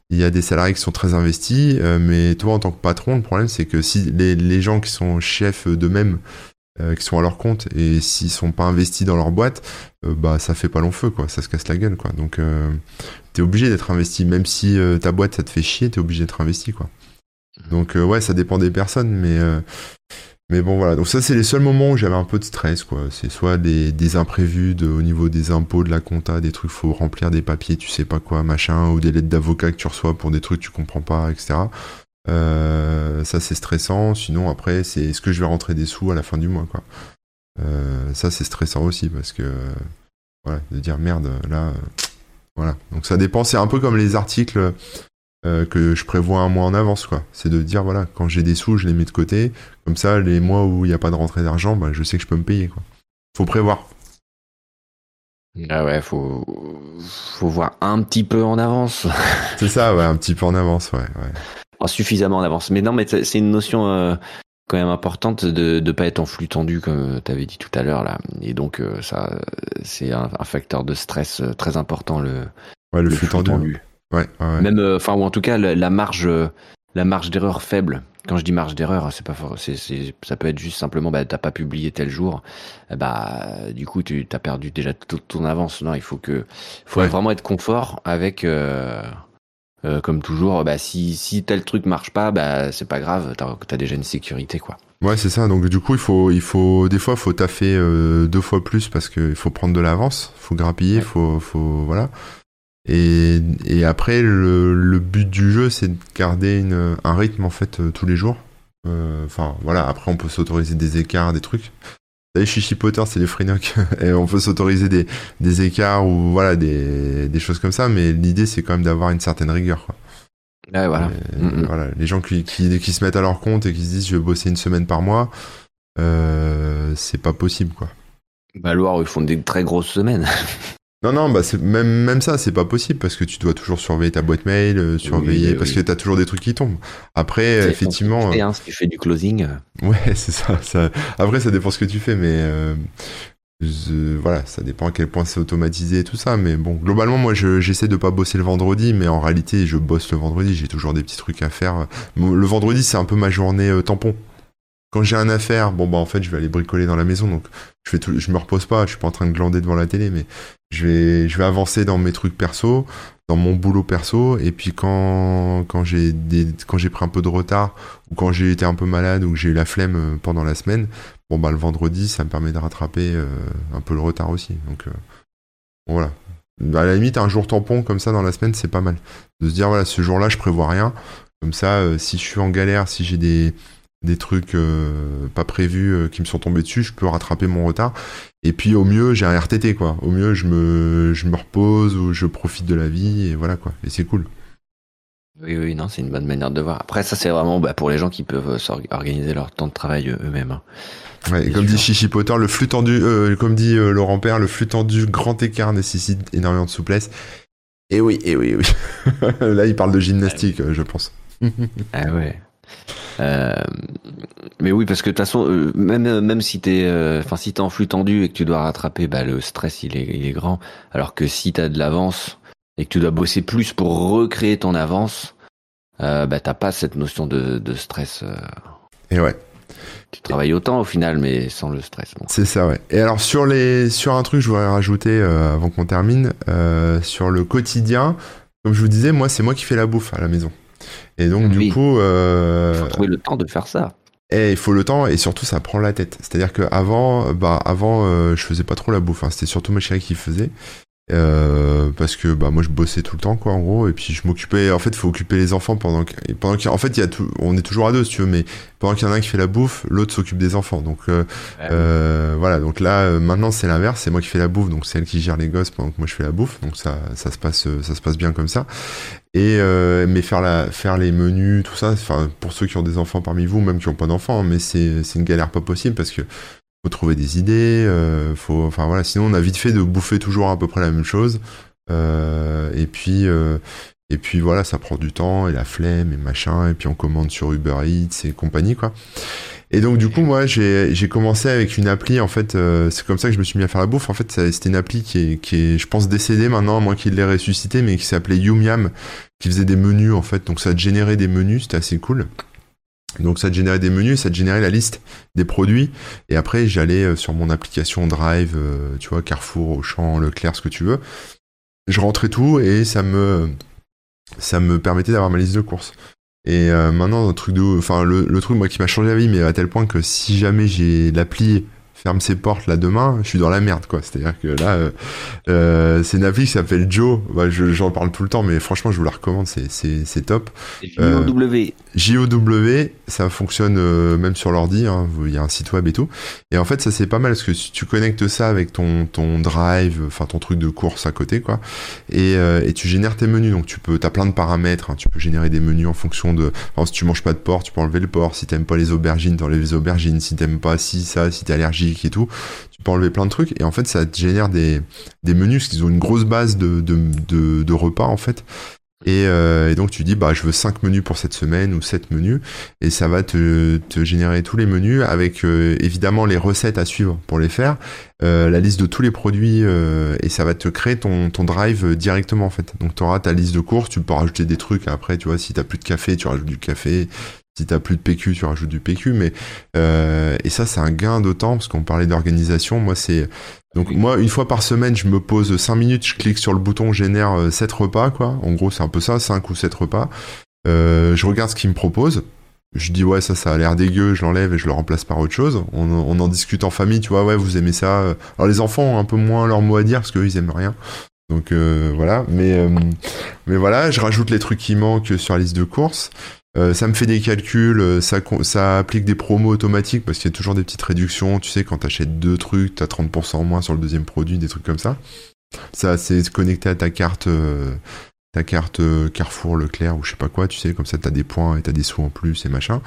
il y a des salariés qui sont très investis, mais toi en tant que patron, le problème c'est que si les, les gens qui sont chefs d'eux-mêmes euh, qui sont à leur compte et s'ils sont pas investis dans leur boîte, euh, bah ça fait pas long feu quoi, ça se casse la gueule quoi. Donc euh, t'es obligé d'être investi, même si ta boîte ça te fait chier, t'es obligé d'être investi quoi. Donc ouais, ça dépend des personnes, mais mais bon voilà. Donc ça c'est les seuls moments où j'avais un peu de stress quoi. C'est soit des, des imprévus au niveau des impôts, de la compta, des trucs faut remplir des papiers, tu sais pas quoi machin, ou des lettres d'avocat que tu reçois pour des trucs que tu comprends pas, etc. Euh, ça c'est stressant. Sinon après c'est est-ce que je vais rentrer des sous à la fin du mois quoi. Euh, ça c'est stressant aussi parce que voilà de dire merde là voilà. Donc ça dépend. C'est un peu comme les articles euh, que je prévois un mois en avance quoi. C'est de dire voilà quand j'ai des sous je les mets de côté. Comme ça les mois où il n'y a pas de rentrée d'argent bah, je sais que je peux me payer quoi. Faut prévoir. Ah ouais, faut, faut voir un petit peu en avance. c'est ça, ouais, un petit peu en avance, ouais. ouais suffisamment en avance. Mais non, mais c'est une notion euh, quand même importante de ne pas être en flux tendu, comme tu avais dit tout à l'heure. là. Et donc, euh, ça, c'est un, facteur de stress très important, le, le, flux, tendu. Ouais, Même, enfin, ou en tout cas, la, marge, la marge d'erreur faible. Quand je dis marge d'erreur, c'est pas c'est, ça peut être juste simplement, bah, t'as pas publié tel jour, bah, du coup, tu as perdu déjà toute ton avance. Non, il faut que, faut vraiment être confort avec, euh, comme toujours, bah, si, si tel truc marche pas, bah, c'est pas grave, t'as as déjà une sécurité, quoi. Ouais, c'est ça. Donc, du coup, il faut, il faut, des fois, faut taffer euh, deux fois plus parce qu'il faut prendre de l'avance, faut grappiller, faut, faut, voilà. Et, et après, le, le but du jeu, c'est de garder une, un rythme, en fait, euh, tous les jours. Enfin, voilà. Après, on peut s'autoriser des écarts, des trucs les chichipotter, c'est les freenock. et on peut s'autoriser des, des, écarts ou voilà, des, des choses comme ça, mais l'idée, c'est quand même d'avoir une certaine rigueur. Quoi. voilà. Mm, mm. voilà. Les gens qui, qui, qui, se mettent à leur compte et qui se disent je vais bosser une semaine par mois, euh, c'est pas possible. quoi. Bah, alors, ils font des très grosses semaines. Non, non, bah même, même ça, c'est pas possible parce que tu dois toujours surveiller ta boîte mail, euh, surveiller, parce que t'as toujours des trucs qui tombent. Après, effectivement. Hein, si tu fais du closing. Euh. Ouais, c'est ça, ça, Après, ça dépend ce que tu fais, mais euh, voilà, ça dépend à quel point c'est automatisé et tout ça. Mais bon, globalement, moi, j'essaie de pas bosser le vendredi, mais en réalité, je bosse le vendredi. J'ai toujours des petits trucs à faire. Le vendredi, c'est un peu ma journée tampon j'ai un affaire, bon bah en fait je vais aller bricoler dans la maison, donc je fais tout, je me repose pas, je suis pas en train de glander devant la télé, mais je vais, avancer dans mes trucs perso, dans mon boulot perso, et puis quand, quand j'ai quand j'ai pris un peu de retard, ou quand j'ai été un peu malade, ou que j'ai eu la flemme euh, pendant la semaine, bon bah le vendredi, ça me permet de rattraper euh, un peu le retard aussi. Donc euh, voilà. À la limite, un jour tampon comme ça dans la semaine, c'est pas mal. De se dire voilà, ce jour-là, je prévois rien. Comme ça, si je suis en galère, si j'ai des des trucs euh, pas prévus euh, qui me sont tombés dessus, je peux rattraper mon retard. Et puis au mieux, j'ai un RTT quoi. Au mieux, je me, je me repose ou je profite de la vie et voilà quoi. Et c'est cool. Oui, oui, non, c'est une bonne manière de voir. Après, ça, c'est vraiment bah, pour les gens qui peuvent euh, organiser leur temps de travail eux-mêmes. Hein. Ouais, comme dit Chichi Potter, le flux tendu, comme dit Laurent Père, le flux tendu, grand écart nécessite énormément de souplesse. Et oui, et oui, oui. Là, il parle de gymnastique, je pense. ah ouais. Euh, mais oui, parce que de toute façon, euh, même même si t'es, euh, enfin si t'es en flux tendu et que tu dois rattraper, bah le stress il est il est grand. Alors que si t'as de l'avance et que tu dois bosser plus pour recréer ton avance, bah t'as pas cette notion de, de stress. Et ouais. Tu travailles autant au final, mais sans le stress. C'est ça, ouais. Et alors sur les sur un truc, je voudrais rajouter euh, avant qu'on termine euh, sur le quotidien. Comme je vous disais, moi, c'est moi qui fais la bouffe à la maison. Et donc du coup, euh, il faut trouver le temps de faire ça. Et il faut le temps et surtout ça prend la tête. C'est-à-dire que avant, bah avant, euh, je faisais pas trop la bouffe. Hein. C'était surtout ma chérie qui faisait. Euh, parce que bah moi je bossais tout le temps quoi en gros. Et puis je m'occupais en fait il faut occuper les enfants pendant que pendant en fait il y a tout on est toujours à deux si tu veux mais pendant qu'il y en a un qui fait la bouffe l'autre s'occupe des enfants. Donc euh, euh, voilà. Donc là euh, maintenant c'est l'inverse. C'est moi qui fais la bouffe donc c'est elle qui gère les gosses pendant que moi je fais la bouffe. Donc ça ça se passe ça se passe bien comme ça. Et mais faire la faire les menus tout ça enfin pour ceux qui ont des enfants parmi vous même qui ont pas d'enfants mais c'est c'est une galère pas possible parce que faut trouver des idées, euh, faut, enfin voilà, sinon on a vite fait de bouffer toujours à peu près la même chose. Euh, et puis, euh, et puis voilà, ça prend du temps et la flemme et machin. Et puis on commande sur Uber Eats et compagnie quoi. Et donc du coup moi j'ai commencé avec une appli en fait c'est comme ça que je me suis mis à faire la bouffe en fait c'était une appli qui est, qui est je pense décédée maintenant à moins qu'il l'ait ressuscité mais qui s'appelait Yumiam qui faisait des menus en fait donc ça générait des menus c'était assez cool donc ça te générait des menus, ça te générait la liste des produits. Et après, j'allais euh, sur mon application Drive, euh, tu vois, Carrefour, Auchan, Leclerc, ce que tu veux. Je rentrais tout et ça me, ça me permettait d'avoir ma liste de courses. Et euh, maintenant, le truc de, enfin, le, le truc moi qui m'a changé la vie, mais à tel point que si jamais j'ai l'appli ferme ses portes là demain, je suis dans la merde quoi. C'est-à-dire que là, euh, euh, c'est appli qui s'appelle Joe. Bah, j'en parle tout le temps, mais franchement, je vous la recommande, c'est top. J-O-W. JOW, ça fonctionne euh, même sur l'ordi, hein, il y a un site web et tout. Et en fait, ça c'est pas mal parce que tu connectes ça avec ton, ton drive, enfin ton truc de course à côté, quoi, et, euh, et tu génères tes menus. Donc tu peux, t'as plein de paramètres, hein, tu peux générer des menus en fonction de, enfin, si tu manges pas de porc, tu peux enlever le porc. Si t'aimes pas les aubergines, t'enlèves les aubergines. Si t'aimes pas si ça, si t'es allergique et tout, tu peux enlever plein de trucs. Et en fait, ça te génère des, menus parce qu'ils ont une grosse base de, repas en fait. Euh, et, donc tu dis bah je veux 5 menus pour cette semaine ou 7 menus et ça va te, te générer tous les menus avec euh, évidemment les recettes à suivre pour les faire, euh, la liste de tous les produits et ça va te créer ton, ton drive directement en fait. Donc tu auras ta liste de courses, tu peux rajouter des trucs après, tu vois, si t'as plus de café, tu rajoutes du café, si t'as plus de PQ, tu rajoutes du PQ, mais et ça c'est un gain de temps parce qu'on parlait d'organisation. Moi c'est donc moi, une fois par semaine, je me pose 5 minutes, je clique sur le bouton génère 7 euh, repas, quoi. En gros, c'est un peu ça, 5 ou 7 repas. Euh, je regarde ce qu'il me propose. Je dis ouais ça ça a l'air dégueu, je l'enlève et je le remplace par autre chose. On, en discute en famille, tu vois, ouais vous aimez ça. Alors les enfants ont un peu moins leur mot à dire parce qu'eux ils aiment rien. Donc euh, voilà, mais euh, mais voilà, je rajoute les trucs qui manquent sur la liste de courses. Euh, ça me fait des calculs, euh, ça, applique des promos automatiques parce qu'il y a toujours des petites réductions. Tu sais, quand t'achètes deux trucs, t'as 30% en moins sur le deuxième produit, des trucs comme ça. Ça, c'est connecté à ta carte, euh, ta carte Carrefour, Leclerc ou je sais pas quoi. Tu sais, comme ça, t'as des points et t'as des sous en plus et machin.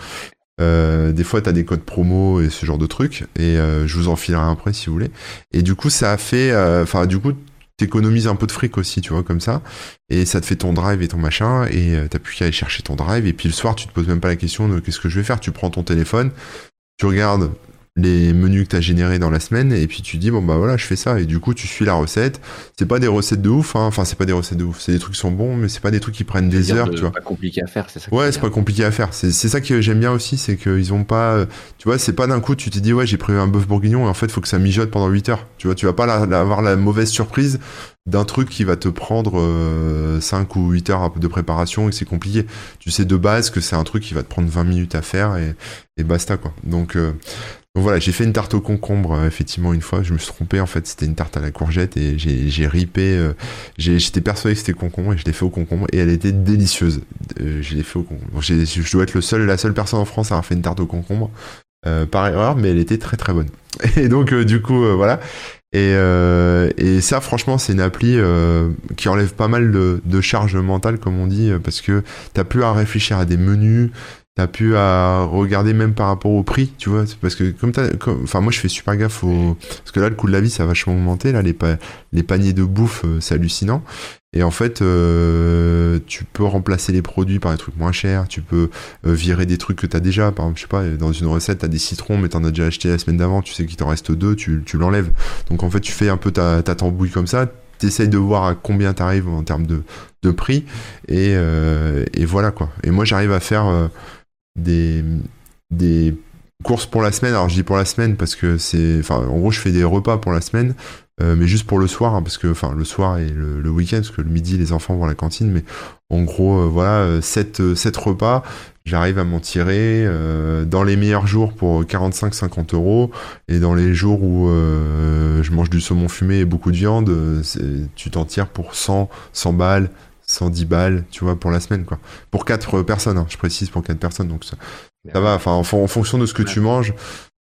des fois, t'as des codes promo et ce genre de trucs. Et je vous en filerai un si vous voulez. Et du coup, ça a fait, enfin, du coup, t'économises un peu de fric aussi, tu vois, comme ça. Et ça te fait ton drive et ton machin, et euh, t'as plus qu'à aller chercher ton drive, et puis le soir, tu te poses même pas la question de qu'est-ce que je vais faire. Tu prends ton téléphone, tu regardes les menus que tu as générés dans la semaine et puis tu dis bon bah voilà je fais ça. Et du coup tu suis la recette. C'est pas des recettes de ouf hein. enfin c'est pas des recettes de ouf. C'est des trucs qui sont bons mais c'est pas des trucs qui prennent des heures tu vois. pas compliqué à faire c'est ça ouais c'est pas compliqué à faire. C'est ça que j'aime bien aussi c'est qu'ils ont pas tu vois c'est pas d'un coup tu t'es dit ouais j'ai pris un bœuf bourguignon et en fait faut que ça mijote pendant 8 heures. Tu vois tu vas pas avoir la mauvaise surprise d'un truc qui va te prendre 5 euh, ou 8 heures de préparation et que c'est compliqué. Tu sais de base que c'est un truc qui va te prendre 20 minutes à faire et, et basta quoi. Donc, euh, voilà, j'ai fait une tarte au concombre euh, effectivement une fois. Je me suis trompé en fait, c'était une tarte à la courgette et j'ai ripé. J'étais persuadé que c'était concombre et je l'ai fait au concombre et elle était délicieuse. je l'ai fait au concombre. je dois être le seul, la seule personne en France à avoir fait une tarte au concombre. par erreur, mais elle était très très bonne. Et donc du coup voilà. Et, euh, et ça, franchement, c'est une appli euh, qui enlève pas mal de, de, charge mentale, comme on dit, parce que t'as plus à réfléchir à des menus, t'as plus à regarder même par rapport au prix, tu vois. Parce que comme t'as, enfin moi je fais super gaffe au, parce que là le coût de la vie ça va vachement augmenter, là les, les paniers de bouffe euh, c'est hallucinant. Et en fait, euh, tu peux remplacer les produits par des trucs moins chers. Tu peux euh, virer des trucs que tu as déjà. Par exemple, je sais pas, dans une recette, tu as des citrons, mais tu en as déjà acheté la semaine d'avant. Tu sais qu'il t'en reste deux, tu, tu l'enlèves. Donc en fait, tu fais un peu ta, ta tambouille comme ça. Tu essayes de voir à combien tu arrives en termes de, de prix. Et, euh, et voilà quoi. Et moi, j'arrive à faire des, des course pour la semaine. Alors je dis pour la semaine parce que c'est, en gros, je fais des repas pour la semaine, euh, mais juste pour le soir, hein, parce que, le soir et le, week-end, parce que le midi, les enfants vont à la cantine, mais en gros, euh, voilà, 7 sept, repas. J'arrive à m'en tirer dans les meilleurs jours pour 45-50 euros et dans les jours où je mange du saumon fumé et beaucoup de viande, tu t'en tires pour 100, 100 balles, 110 balles, tu vois, pour la semaine, quoi. Pour quatre personnes, hein, je précise, pour quatre personnes, donc ça, ça va. Enfin, en, fonction de ce que tu manges.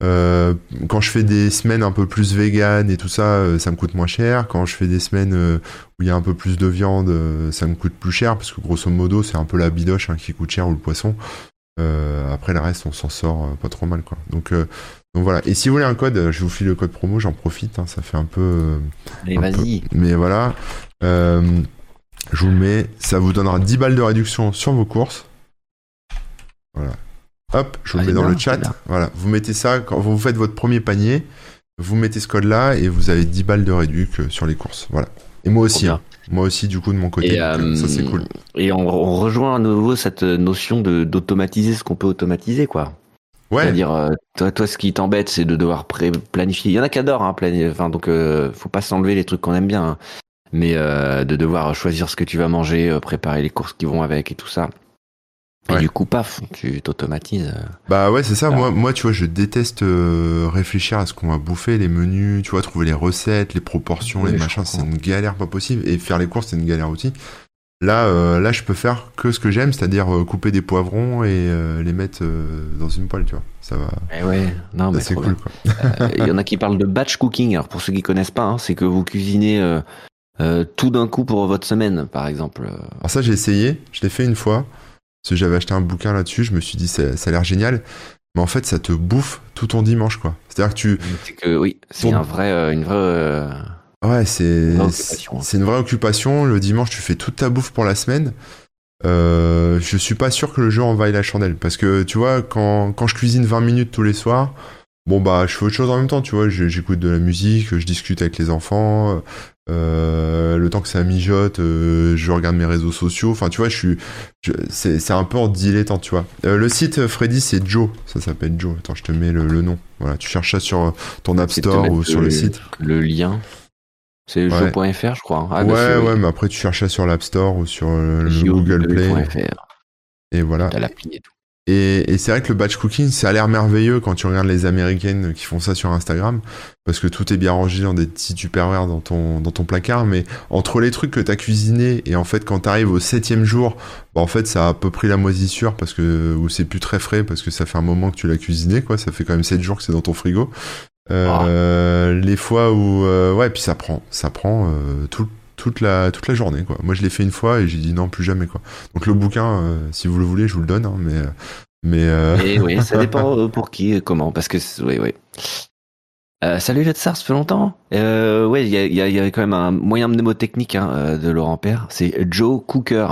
Euh, quand je fais des semaines un peu plus vegan et tout ça, euh, ça me coûte moins cher. Quand je fais des semaines euh, où il y a un peu plus de viande, ça me coûte plus cher parce que grosso modo, c'est un peu la bidoche hein, qui coûte cher ou le poisson. après le reste, on s'en sort pas trop mal, quoi. Donc, donc voilà. Et si vous voulez un code, je vous file le code promo, j'en profite. Hein, ça fait un peu. Allez, vas-y. Mais voilà. Je vous le mets, ça vous donnera 10 balles de réduction sur vos courses. Voilà. Hop, je vous le mets dans le chat. Voilà, vous mettez ça quand vous faites votre premier panier, vous mettez ce code-là et vous avez 10 balles de réduction sur les courses. Voilà. Et moi aussi, hein. moi aussi du coup de mon côté. Euh, ça c'est cool. Et on, rejoint à nouveau cette notion de d'automatiser ce qu'on peut automatiser, quoi. Ouais. C'est-à-dire, euh, toi, toi, ce qui t'embête, c'est de devoir planifier. Il y en a qui adorent, hein, planifier. Enfin, donc, euh, faut pas s'enlever les trucs qu'on aime bien. Hein mais euh, de devoir choisir ce que tu vas manger, euh, préparer les courses qui vont avec et tout ça. Et du coup, paf, tu t'automatises. Euh. Bah ouais, c'est ça. Moi, moi, tu vois, je déteste réfléchir à ce qu'on va bouffer, les menus, tu vois, trouver les recettes, les proportions, les machins, c'est une galère pas possible. Et faire les courses, c'est une galère aussi. Là, là, je peux faire que ce que j'aime, c'est-à-dire couper des poivrons et les mettre dans une poêle, tu vois. Ça va. Eh ouais, non, mais c'est cool. Il y en a qui parlent de batch cooking. Alors pour ceux qui connaissent pas, hein, c'est que vous cuisinez euh, tout d'un coup pour votre semaine, par exemple Alors ça, j'ai essayé, je l'ai fait une fois, parce que j'avais acheté un bouquin là-dessus, je me suis dit, ça, ça a l'air génial, mais en fait, ça te bouffe tout ton dimanche, quoi. C'est-à-dire que tu... C'est que, oui, c'est un vrai, euh, une vraie... Euh, ouais, c'est c'est une vraie occupation. Le dimanche, tu fais toute ta bouffe pour la semaine. Je suis pas sûr que le jeu en vaille la chandelle. Parce que, tu vois, quand, quand je cuisine 20 minutes tous les soirs, bon, bah, je fais autre chose en même temps, tu vois. J'écoute de la musique, je discute avec les enfants, euh, le temps que ça mijote, euh, je regarde mes réseaux sociaux. Enfin, tu vois, je suis, c'est un peu en dilettante, tu vois. Euh, le site Freddy, c'est Joe. Ça s'appelle Joe. Attends, je te mets le, nom. Voilà, tu cherches ça sur ton App Store ou sur le, site. Le lien. C'est joe.fr, je crois. Ah, ouais, ouais, mais après tu cherches ça sur l'App Store ou sur le, Google Play. Et voilà. T'as l'appli et tout. Et, c'est vrai que le batch cooking, ça a l'air merveilleux quand tu regardes les américaines qui font ça sur Instagram, parce que tout est bien rangé dans des petits tupperwares dans ton, dans ton placard, mais entre les trucs que t'as cuisiné et en fait quand t'arrives au septième jour, bah en fait ça a à peu près la moisissure parce que, ou c'est plus très frais parce que ça fait un moment que tu l'as cuisiné, quoi, ça fait quand même sept jours que c'est dans ton frigo. Euh, ah. Les fois où, euh, ouais, puis ça prend, ça prend euh, tout, toute la toute la journée quoi. Moi je l'ai fait une fois et j'ai dit non plus jamais quoi. Donc le bouquin euh, si vous le voulez je vous le donne hein, mais mais euh... oui ça dépend pour qui et comment parce que oui oui. Euh, salut Jetsar, ça fait longtemps? Euh, ouais, il y y, y a, quand même un moyen mnémotechnique hein, euh, de Laurent Père. C'est Joe Cooker.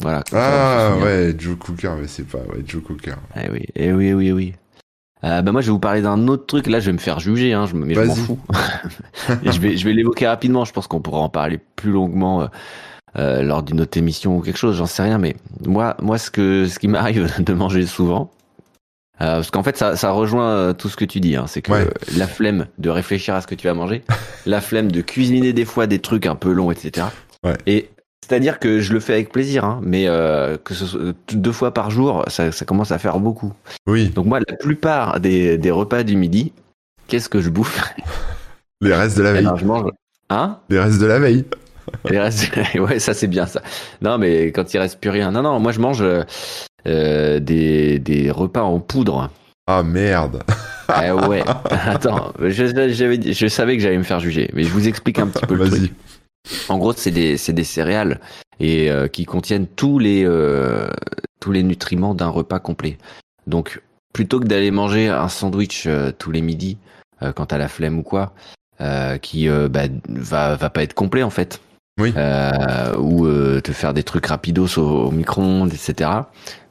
Voilà. Ah ouais, Joe Cooker, mais c'est pas ouais, Joe Cooker. Eh oui, eh oui, oui, oui. Euh, bah moi, je vais vous parler d'un autre truc. Là, je vais me faire juger, hein, je, mais je m'en fous. je vais, je vais l'évoquer rapidement. Je pense qu'on pourra en parler plus longuement euh, euh, lors d'une autre émission ou quelque chose. J'en sais rien, mais moi, moi, ce que, ce qui m'arrive de manger souvent, euh, parce qu'en fait, ça, ça rejoint euh, tout ce que tu dis. Hein, c'est que la flemme de réfléchir à ce que tu vas manger, la flemme de cuisiner des fois des trucs un peu longs, etc. Ouais. Et c'est-à-dire que je le fais avec plaisir, hein, mais euh, que ce soit deux fois par jour, ça, commence à faire beaucoup. Oui. Donc moi, la plupart des, repas du midi, qu'est-ce que je bouffe? Les restes de la veille. je mange. Hein? Les restes de la veille. Les restes. ouais, ça c'est bien ça. Non, mais quand il reste plus rien. Non, non, moi je mange euh, des, des repas en poudre. Ah merde. eh ouais. Attends, je, je savais que j'allais me faire juger, mais je vous explique un petit peu le truc. En gros, c'est des, des céréales et euh, qui contiennent tous les euh, tous les nutriments d'un repas complet. Donc, plutôt que d'aller manger un sandwich euh, tous les midis quand t'as la flemme ou quoi, qui bah, va va pas être complet en fait. Oui. ou te faire des trucs rapidos au, au micro-ondes, etc.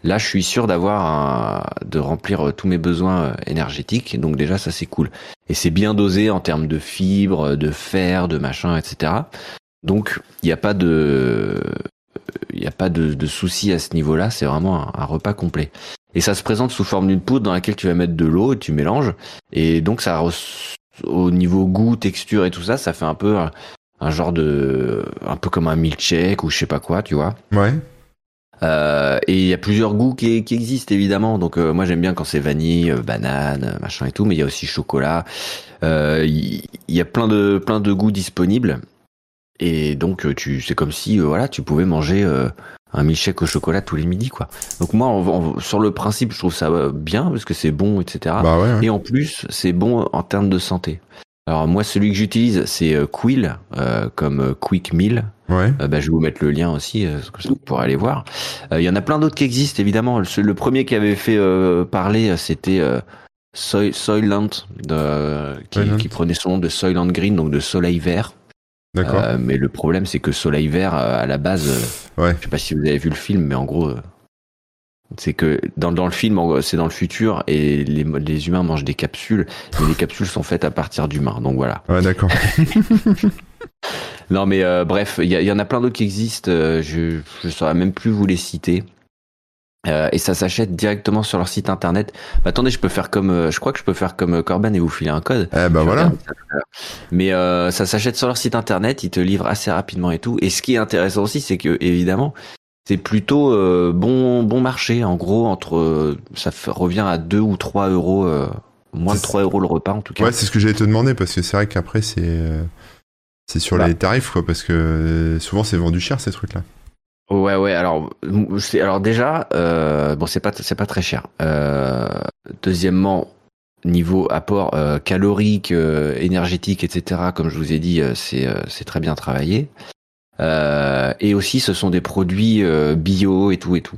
Là, je suis sûr d'avoir de remplir tous mes besoins énergétiques. Donc déjà, ça c'est cool. Et c'est bien dosé en termes de fibres, de fer, de machin, etc. Donc, il n'y a pas de, il n'y a pas de, de souci à ce niveau-là. C'est vraiment un, repas complet. et ça se présente sous forme d'une poudre dans laquelle tu vas mettre de l'eau et tu mélanges et donc ça au niveau goût, texture et tout ça, ça fait un peu un, genre de un peu comme un milkshake ou je sais pas quoi, tu vois. Ouais. Euh, et il y a plusieurs goûts qui, qui existent évidemment. Donc euh, moi j'aime bien quand c'est vanille, euh, banane, machin et tout, mais il y a aussi chocolat. Il y, a plein de plein de goûts disponibles. Et donc tu c'est comme si voilà tu pouvais manger un milkshake au chocolat tous les midis quoi. Donc moi sur le principe je trouve ça bien parce que c'est bon etc. Bah et en plus c'est bon en termes de santé. Alors moi celui que j'utilise c'est Quill comme Quick Meal Ouais. Euh, bah, je vais vous mettre le lien aussi, euh, pour aller voir. Euh, il y en a plein d'autres qui existent, évidemment. Le, premier qui avait fait parler, c'était Soy, Soyland, de, qui, prenait son nom de Soyland Green, donc de soleil vert. D'accord. mais le problème, c'est que soleil vert, à la base, ouais. je sais pas si vous avez vu le film, mais en gros, c'est que dans, dans le film, c'est dans le futur et les, les humains mangent des capsules, mais les capsules sont faites à partir d'humains. Donc voilà. Ouais, d'accord. Non, mais euh, bref, il y, en a plein d'autres qui existent. Euh, je ne saurais même plus vous les citer. Euh, et ça s'achète directement sur leur site internet. Bah, attendez, je peux faire comme, je crois que je peux faire comme Corben et vous filer un code. Eh ben voilà. Mais ça s'achète sur leur site internet, ils te livrent assez rapidement et tout. Et ce qui est intéressant aussi, c'est que évidemment, c'est plutôt bon bon marché. En gros, entre ça revient à 2 ou 3 euros, moins de 3 euros le repas en tout cas. Ouais, c'est ce que j'allais te demander parce que c'est vrai qu'après c'est c'est sur bah. les tarifs, quoi, parce que euh, souvent c'est vendu cher ces trucs-là. Ouais, ouais. Alors, alors déjà, euh, bon, c'est pas, c'est pas très cher. Euh, deuxièmement, niveau apport calorique, énergétique, etc. Comme je vous ai dit, c'est, c'est très bien travaillé. et aussi, ce sont des produits bio et tout et tout.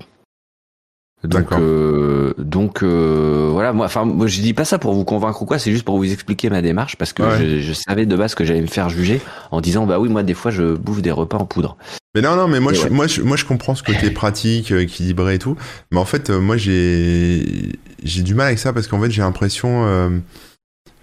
Donc, euh, donc euh, voilà, moi, enfin, moi, je dis pas ça pour vous convaincre ou quoi, c'est juste pour vous expliquer ma démarche parce que je, je, savais de base que j'allais me faire juger en disant bah oui, moi des fois je bouffe des repas en poudre. Mais non, non, mais moi, je, moi, je, moi, je comprends ce côté pratique, euh, équilibré et tout, mais en fait, euh, moi, j'ai, j'ai du mal avec ça parce qu'en fait, j'ai l'impression euh,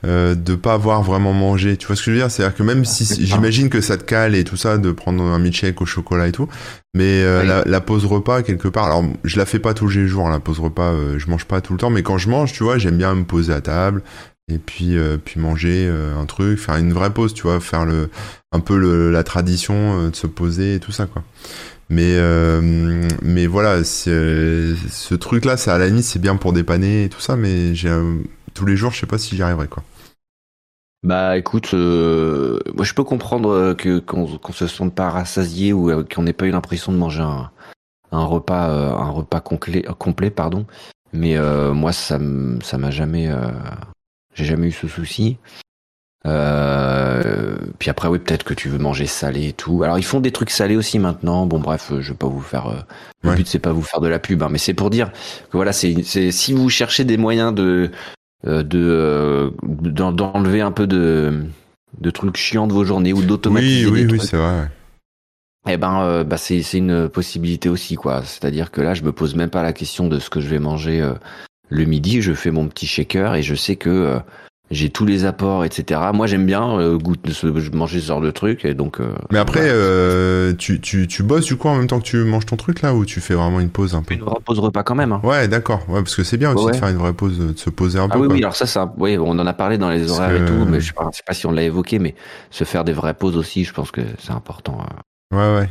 euh, de pas avoir vraiment mangé. Tu vois ce que je veux dire? C'est-à-dire que même si j'imagine que ça te cale et tout ça, de prendre un milkshake au chocolat et tout, mais euh, la, la, pause repas quelque part. Alors je la fais pas tous les jours, la pause repas. Euh, je mange pas tout le temps, mais quand je mange, tu vois, j'aime bien me poser à table et puis euh, puis manger un truc, faire une vraie pause, tu vois, faire le un peu le, la tradition de se poser et tout ça quoi. Mais mais voilà, ce truc là, ça à la limite c'est bien pour dépanner et tout ça, mais j'ai tous les jours, je sais pas si j'y arriverai quoi. Bah écoute, euh, moi je peux comprendre euh, que qu'on se sente pas rassasié ou euh, qu'on n'ait pas eu l'impression de manger un, un repas un repas complet complet pardon. Mais moi ça ça m'a jamais j'ai jamais eu ce souci. Puis après oui peut-être que tu veux manger salé et tout. Alors ils font des trucs salés aussi maintenant. Bon bref, je vais pas vous faire. le but c'est pas vous faire de la pub, hein, mais c'est pour dire que voilà c'est si vous cherchez des moyens de euh, de euh, d'enlever un peu de de trucs chiants de vos journées ou d'automatiser oui, oui, oui, c'est vrai. Eh ben, euh, bah c'est c'est une possibilité aussi quoi. C'est-à-dire que là, je me pose même pas la question de ce que je vais manger le midi. Je fais mon petit shaker et je sais que j'ai tous les apports, etc. Moi, j'aime bien euh, goûter, manger ce genre de truc, et donc. Euh, Mais après, euh, tu, tu, tu bosses du coup en même temps que tu manges ton truc là, ou tu fais vraiment une pause un peu? Une vraie pause repas quand même. Hein. Ouais, d'accord. Ouais, parce que c'est bien aussi de faire une vraie pause, de se poser un ah peu. Ah oui, oui. Alors ça, ça, oui, on en a parlé dans les horaires et tout, mais je sais pas, sais pas si on l'a évoqué, mais se faire des vraies pauses aussi, je pense que c'est important. Ouais, ouais.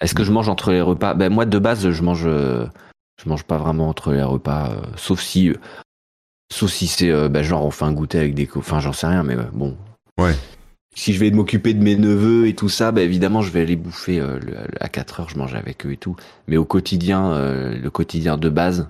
Est-ce que je mange entre les repas? Ben moi, de base, je mange. Je mange pas vraiment entre les repas, sauf si Sauf si c'est euh, bah, genre on fait un goûter avec des enfin j'en sais rien mais euh, bon. Ouais. Si je vais m'occuper de mes neveux et tout ça, bah évidemment je vais aller bouffer euh, à 4 heures, je mange avec eux et tout. Mais au quotidien, le quotidien de base,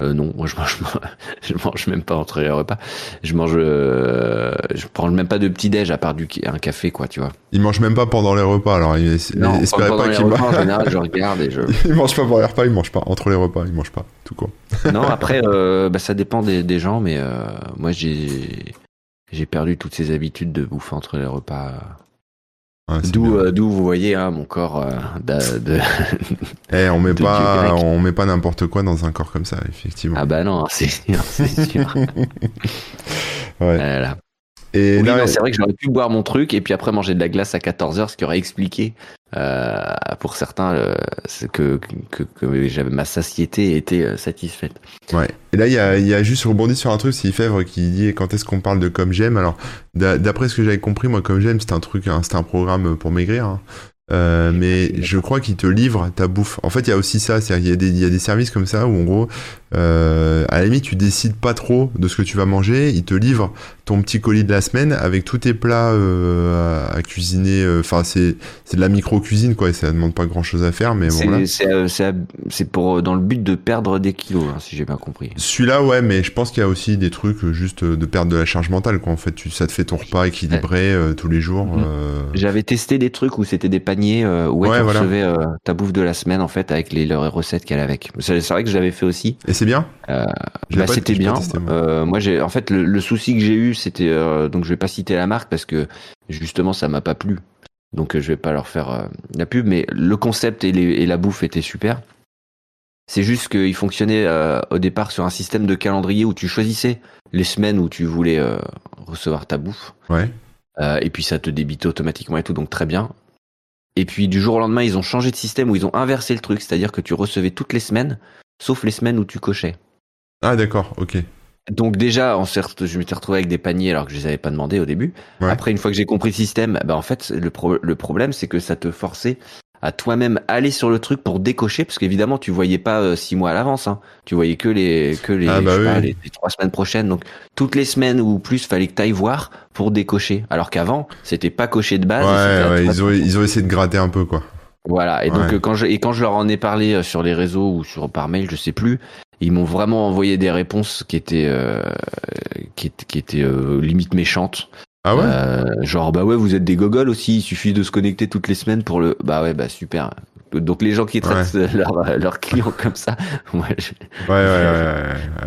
non, moi je mange, je mange même pas entre les repas. Je mange, je prends même pas de petit déj à part du un café quoi, tu vois. Il mange même pas pendant les repas alors. Il non, espérait pas qu'il mange. En général, je regarde et je. il mange pas pendant les repas, il mange pas entre les repas, il mange pas tout quoi. non, après, euh, bah, ça dépend des, des gens, mais euh, moi, j'ai j'ai perdu toutes ces habitudes de bouffer entre les repas. D'où, euh, d'où vous voyez hein, mon corps de. de eh, on met pas, on met pas n'importe quoi dans un corps comme ça, effectivement. Ah bah non, c'est sûr, c'est sûr. ouais. Et Oui, là, non, c'est vrai que j'aurais pu boire mon truc et puis après manger de la glace à 14h, ce qui aurait expliqué euh, pour certains euh, que, que, que j'avais ma satiété était euh, satisfaite. Ouais. Et là, il y a, il y a juste rebondi sur un truc, c'est Fèvre qui dit quand est-ce qu'on parle de Comme J'aime? Alors, d'a- d'après ce que j'avais compris, moi, Comme J'aime, c'est un truc, hein, c'est un programme pour maigrir. hein. Euh, mais je crois qu'il te livre ta bouffe. En fait, il y a aussi ça, c'est-à-dire qu'il y il y a des services comme ça où en gros, euh, à la limite, tu décides pas trop de ce que tu vas manger. Il te livre ton petit colis de la semaine avec tous tes plats euh, à, à cuisiner. euh, Enfin, c'est c'est de la micro cuisine quoi. Et ça demande pas grand-chose à faire, mais bon C'est voilà. c'est, euh, c'est pour euh, dans le but de perdre des kilos, hein, si j'ai bien compris. Celui-là, ouais, mais je pense qu'il y a aussi des trucs juste de perdre de la charge mentale, quoi. En fait, tu, ça te fait ton repas équilibré tous les jours. Mhm. J'avais testé des trucs où c'était des paniers où Ouais, tu voilà. recevais ta bouffe de la semaine en fait avec les, les recettes qu'elle avait avec. C'est c'est vrai que je l'avais fait aussi. Et c'est bien Euh, Bah, c'était bien. testé, moi. Euh, moi, j'ai en fait le, le souci que j'ai eu, c'était euh, donc je vais pas citer la marque parce que justement ça m'a pas plu. Donc je vais pas leur faire la pub, mais le concept et, les- et la bouffe étaient super. C'est juste qu'il fonctionnait au départ sur un système de calendrier où tu choisissais les semaines où tu voulais recevoir ta bouffe. Ouais. Et puis ça te débitait automatiquement et tout, donc très bien. Et puis du jour au lendemain, ils ont changé de système où ils ont inversé le truc, c'est-à-dire que tu recevais toutes les semaines, sauf les semaines où tu cochais. Ah, d'accord, ok. Donc déjà, en certes, je m'étais retrouvé avec des paniers alors que je les avais pas demandé au début. Ouais. Après, une fois que j'ai compris le système, bah en fait, le, pro- le problème, c'est que ça te forçait à toi-même aller sur le truc pour décocher, parce qu'évidemment, tu voyais pas euh, six mois à l'avance. Hein. Tu voyais que les que les, Ah, bah oui, pas, les, les trois semaines prochaines. Donc toutes les semaines ou plus, fallait que tu ailles voir pour décocher. Alors qu'avant, c'était pas coché de base. ouais, ouais, ils ont, ils ont essayé de gratter un peu, quoi. Voilà. Et donc Ouais. euh, quand je et quand je leur en ai parlé euh, sur les réseaux ou sur par mail, je sais plus, ils m'ont vraiment envoyé des réponses qui étaient euh, qui étaient, qui étaient euh, limite méchantes. Ah ouais Euh, genre bah ouais, vous êtes des gogoles aussi. Il suffit de se connecter toutes les semaines pour le. Bah ouais, bah super. Donc les gens qui traitent leurs clients comme ça, moi, je- Ouais, ouais,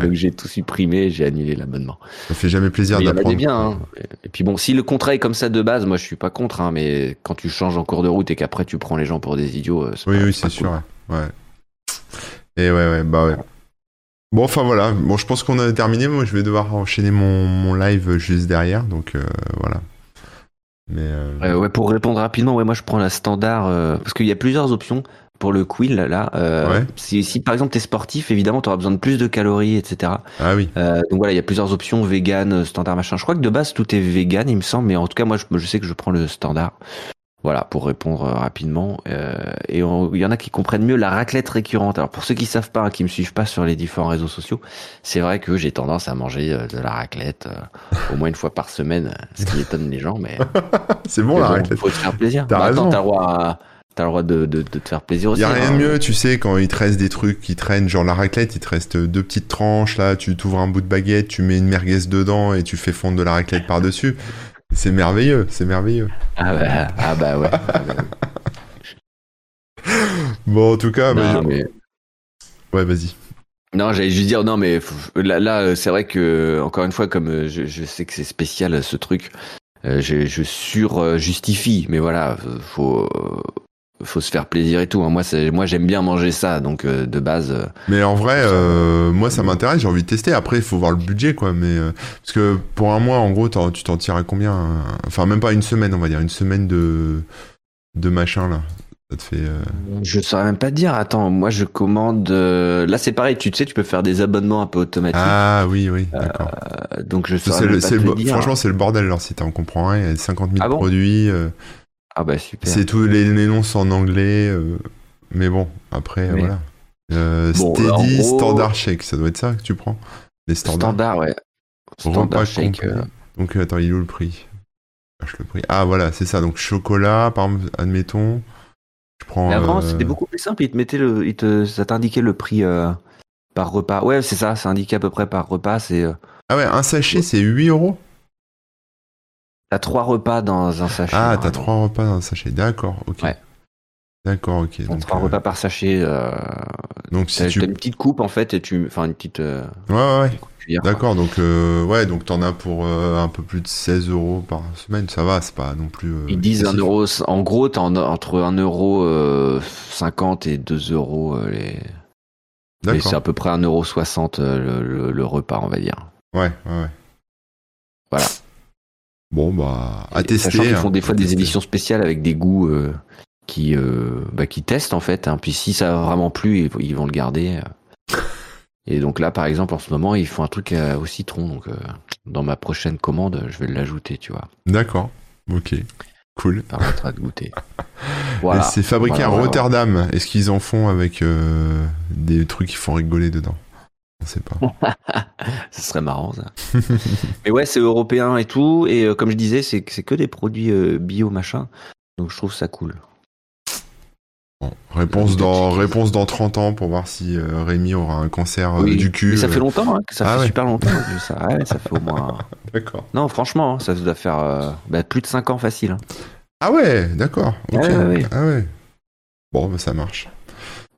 ouais, donc j'ai tout supprimé, j'ai annulé l'abonnement. Ça fait jamais plaisir d'apprendre. bien. Hein. Et puis bon, si le contrat est comme ça de base, moi je suis pas contre. Hein, mais quand tu changes en cours de route et qu'après tu prends les gens pour des idiots, euh, c'est Oui, pas- oui, c'est cool. sûr. Ouais. Et ouais, ouais, bah ouais. Bon, enfin voilà. Bon, je pense qu'on a terminé. Moi, je vais devoir enchaîner mon, mon live juste derrière. Donc euh, voilà. Mais euh, Euh, ouais, pour répondre rapidement, ouais, moi je prends la standard euh, parce qu'il y a plusieurs options pour le quill là. Ouais. si, si par exemple t'es sportif, évidemment tu auras besoin de plus de calories, etc. ah oui. Euh, donc voilà, il y a plusieurs options vegan, standard, machin. Je crois que de base tout est vegan, il me semble, mais en tout cas moi je, je sais que je prends le standard. Voilà, pour répondre euh, rapidement. Euh, et il y en a qui comprennent mieux la raclette récurrente. Alors pour ceux qui savent pas, hein, qui me suivent pas sur les différents réseaux sociaux, c'est vrai que j'ai tendance à manger euh, de la raclette euh, au moins une fois par semaine, euh, ce qui étonne les gens, mais C'est bon mais la bon, raclette. Faut se faire plaisir. T'as Bah, attends, raison. T'as le droit, à- t'as le droit de, de, de te faire plaisir aussi. Y a rien hein. de mieux, tu sais, quand il te reste des trucs qui traînent, genre la raclette, il te reste deux petites tranches, là, tu t'ouvres un bout de baguette, tu mets une merguez dedans et tu fais fondre de la raclette par-dessus. C'est merveilleux, c'est merveilleux. Ah bah, ah bah ouais. Bah. Bon, en tout cas, bah, non, mais... ouais, vas-y. non, j'allais juste dire, non, mais là, là euh, c'est vrai que, encore une fois, comme euh, je, je sais que c'est spécial euh, ce truc, euh, je, je sur-justifie, mais voilà, faut, euh, faut se faire plaisir et tout. hein. Moi, c'est- moi j'aime bien manger ça, donc euh, de base. euh, Mais en vrai, euh, moi, ça m'intéresse, j'ai envie de tester. Après, il faut voir le budget, quoi. Mais euh, parce que pour un mois, en gros, tu t'en tires à combien euh, Enfin, même pas une semaine, on va dire, une semaine de de machin là. Ça te fait. Je saurais même pas te dire. Attends, moi je commande. Là c'est pareil, tu sais, tu peux faire des abonnements un peu automatiques. Ah oui, oui, d'accord. Donc je saurais le- pas te le dire. franchement, c'est le bordel. Alors, si t'en comprends rien, il y a 50 000 Ah bon? produits. Ah bah super. c'est tous les, les noms sont en anglais. euh, mais bon, après, Mais- voilà. Euh, Bon, Steady, gros- Standard Shake, ça doit être ça que tu prends Les standards. Standard, ouais. Repas Standard shake. euh, Donc, attends, il est où le prix? Je cherche le prix. Ah, voilà, c'est ça. Donc, chocolat, par exemple, admettons. Je prends. Mais avant, euh, c'était beaucoup plus simple. Il te mettait le, il te, ça t'indiquait le prix euh, par repas. Ouais, c'est ça. Ça indiquait à peu près par repas. C'est, euh, Ah ouais, un sachet, c'est 8 euros? T'as trois repas dans un sachet. Ah, t'as trois repas dans un sachet. D'accord, ok. Ouais. D'accord, ok. Donc, trois euh, repas par sachet. Euh, donc si tu. t'as une petite coupe en fait et tu, enfin une petite euh, Ouais, ouais. D'accord, donc euh, ouais, donc t'en as pour un peu plus de 16 euros par semaine, ça va, c'est pas non plus. Ils disent 1 excessif. euro. En gros, t'as en- entre 1 euro euh, 50 et 2 euros les. Et c'est à D'accord. peu près 1 euro 60 euh, le, le- le repas, on va dire. Ouais, ouais, ouais. Voilà. Bon, bah, à tester. Sachant qu'ils hein, font des fois des éditions spéciales avec des goûts euh, qui, euh, bah, qui testent en fait. Hein. Puis si ça a vraiment plu, ils, vont le garder. euh. Et donc là, par exemple, en ce moment, ils font un truc au citron. Donc euh, dans ma prochaine commande, je vais l'ajouter, tu vois. D'accord. Ok. Cool. Ça permettra de goûter. Voilà. C'est fabriqué Voilà, à Rotterdam. Est-ce qu'ils en font avec des trucs qui font rigoler dedans? On sait pas. Ce serait marrant ça. Mais ouais, c'est européen et tout. Et euh, comme je disais, c'est que des produits euh, bio machin. Donc je trouve ça cool. Bon, réponse, Euh, dans, réponse dans 30 ans pour voir si euh, Rémi aura un cancer Oui, du cul. Mais ça fait longtemps, hein, que ça Ah fait ouais. super longtemps. ça, ouais, ça fait au moins. D'accord. Non, franchement, hein, ça doit faire bah, plus de 5 ans facile. hein. Ah ouais, d'accord. Ouais, ouais. Ah ouais. Bon, bah, ça marche.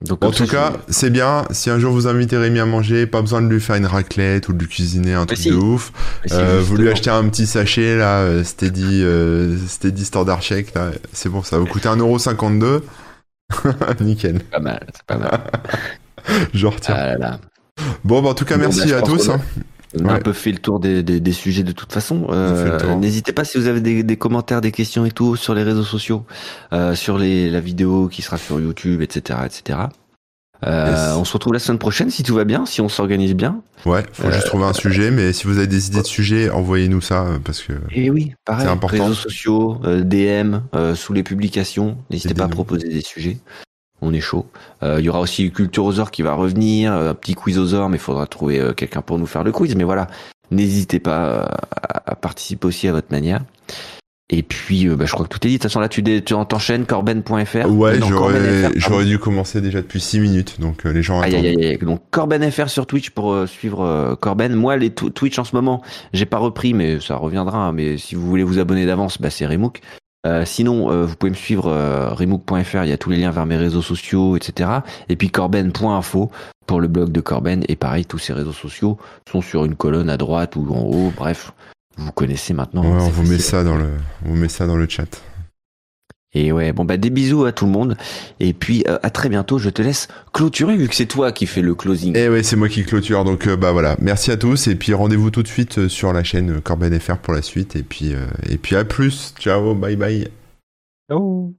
Donc, en tout ça, cas, c'est bien. Si un jour vous invitez Rémi à manger, pas besoin de lui faire une raclette ou de lui cuisiner un truc si. de ouf. Euh, vous lui achetez un petit sachet là, euh, Steady, euh, Steady Standard Shake là, c'est bon, ça vous coûter 1,52€. Nickel, Pas mal, c'est pas mal. je retiens. Ah là là. Bon, bah, en tout cas, Bon, merci bah, je à tous. hein. On a un peu fait le tour des, des, des sujets de toute façon. Euh. N'hésitez pas si vous avez des, des commentaires, des questions et tout sur les réseaux sociaux, euh, sur les, la vidéo qui sera sur YouTube, etc., etc. Euh, Yes. On se retrouve la semaine prochaine si tout va bien, si on s'organise bien. Ouais, faut juste trouver un sujet, mais si vous avez des idées de sujets, envoyez-nous ça parce que Et oui, pareil. C'est important. Réseaux sociaux, DM, sous les publications. N'hésitez pas à proposer des sujets. On est chaud. Euh, Il y aura aussi Culturosaur qui va revenir, euh, un petit quizosaure, mais il faudra trouver euh, quelqu'un pour nous faire le quiz. Mais voilà, n'hésitez pas à, à participer aussi à votre manière. Et puis, euh, bah, je crois que tout est dit. De toute façon, là, tu, tu en t'enchaînes, corben.fr. ouais, j'aurais Corben.fr, dû commencer déjà depuis 6 minutes, donc euh, les gens Aïe, aïe, aïe. Donc Corben FR sur Twitch pour euh, suivre euh, Corben. Moi, les tw- Twitch en ce moment, j'ai pas repris, mais ça reviendra. hein. Mais si vous voulez vous abonner d'avance, bah, c'est Remook. Euh, sinon, euh, vous pouvez me suivre euh, remook.fr, il y a tous les liens vers mes réseaux sociaux, etc. Et puis corben.info pour le blog de Corben. Et pareil, tous ces réseaux sociaux sont sur une colonne à droite ou en haut. Bref, vous connaissez maintenant. Ouais, hein, on c'est vous met facile. ça dans le, on vous met ça dans le chat. Et ouais, bon bah des bisous à tout le monde. Et puis euh, à très bientôt. Je te laisse clôturer vu que c'est toi qui fais le closing. Et ouais, c'est moi qui clôture, donc euh, bah voilà. Merci à tous et puis rendez-vous tout de suite euh, sur la chaîne Corben FR pour la suite et puis euh, et puis à plus. Ciao, bye bye. Ciao.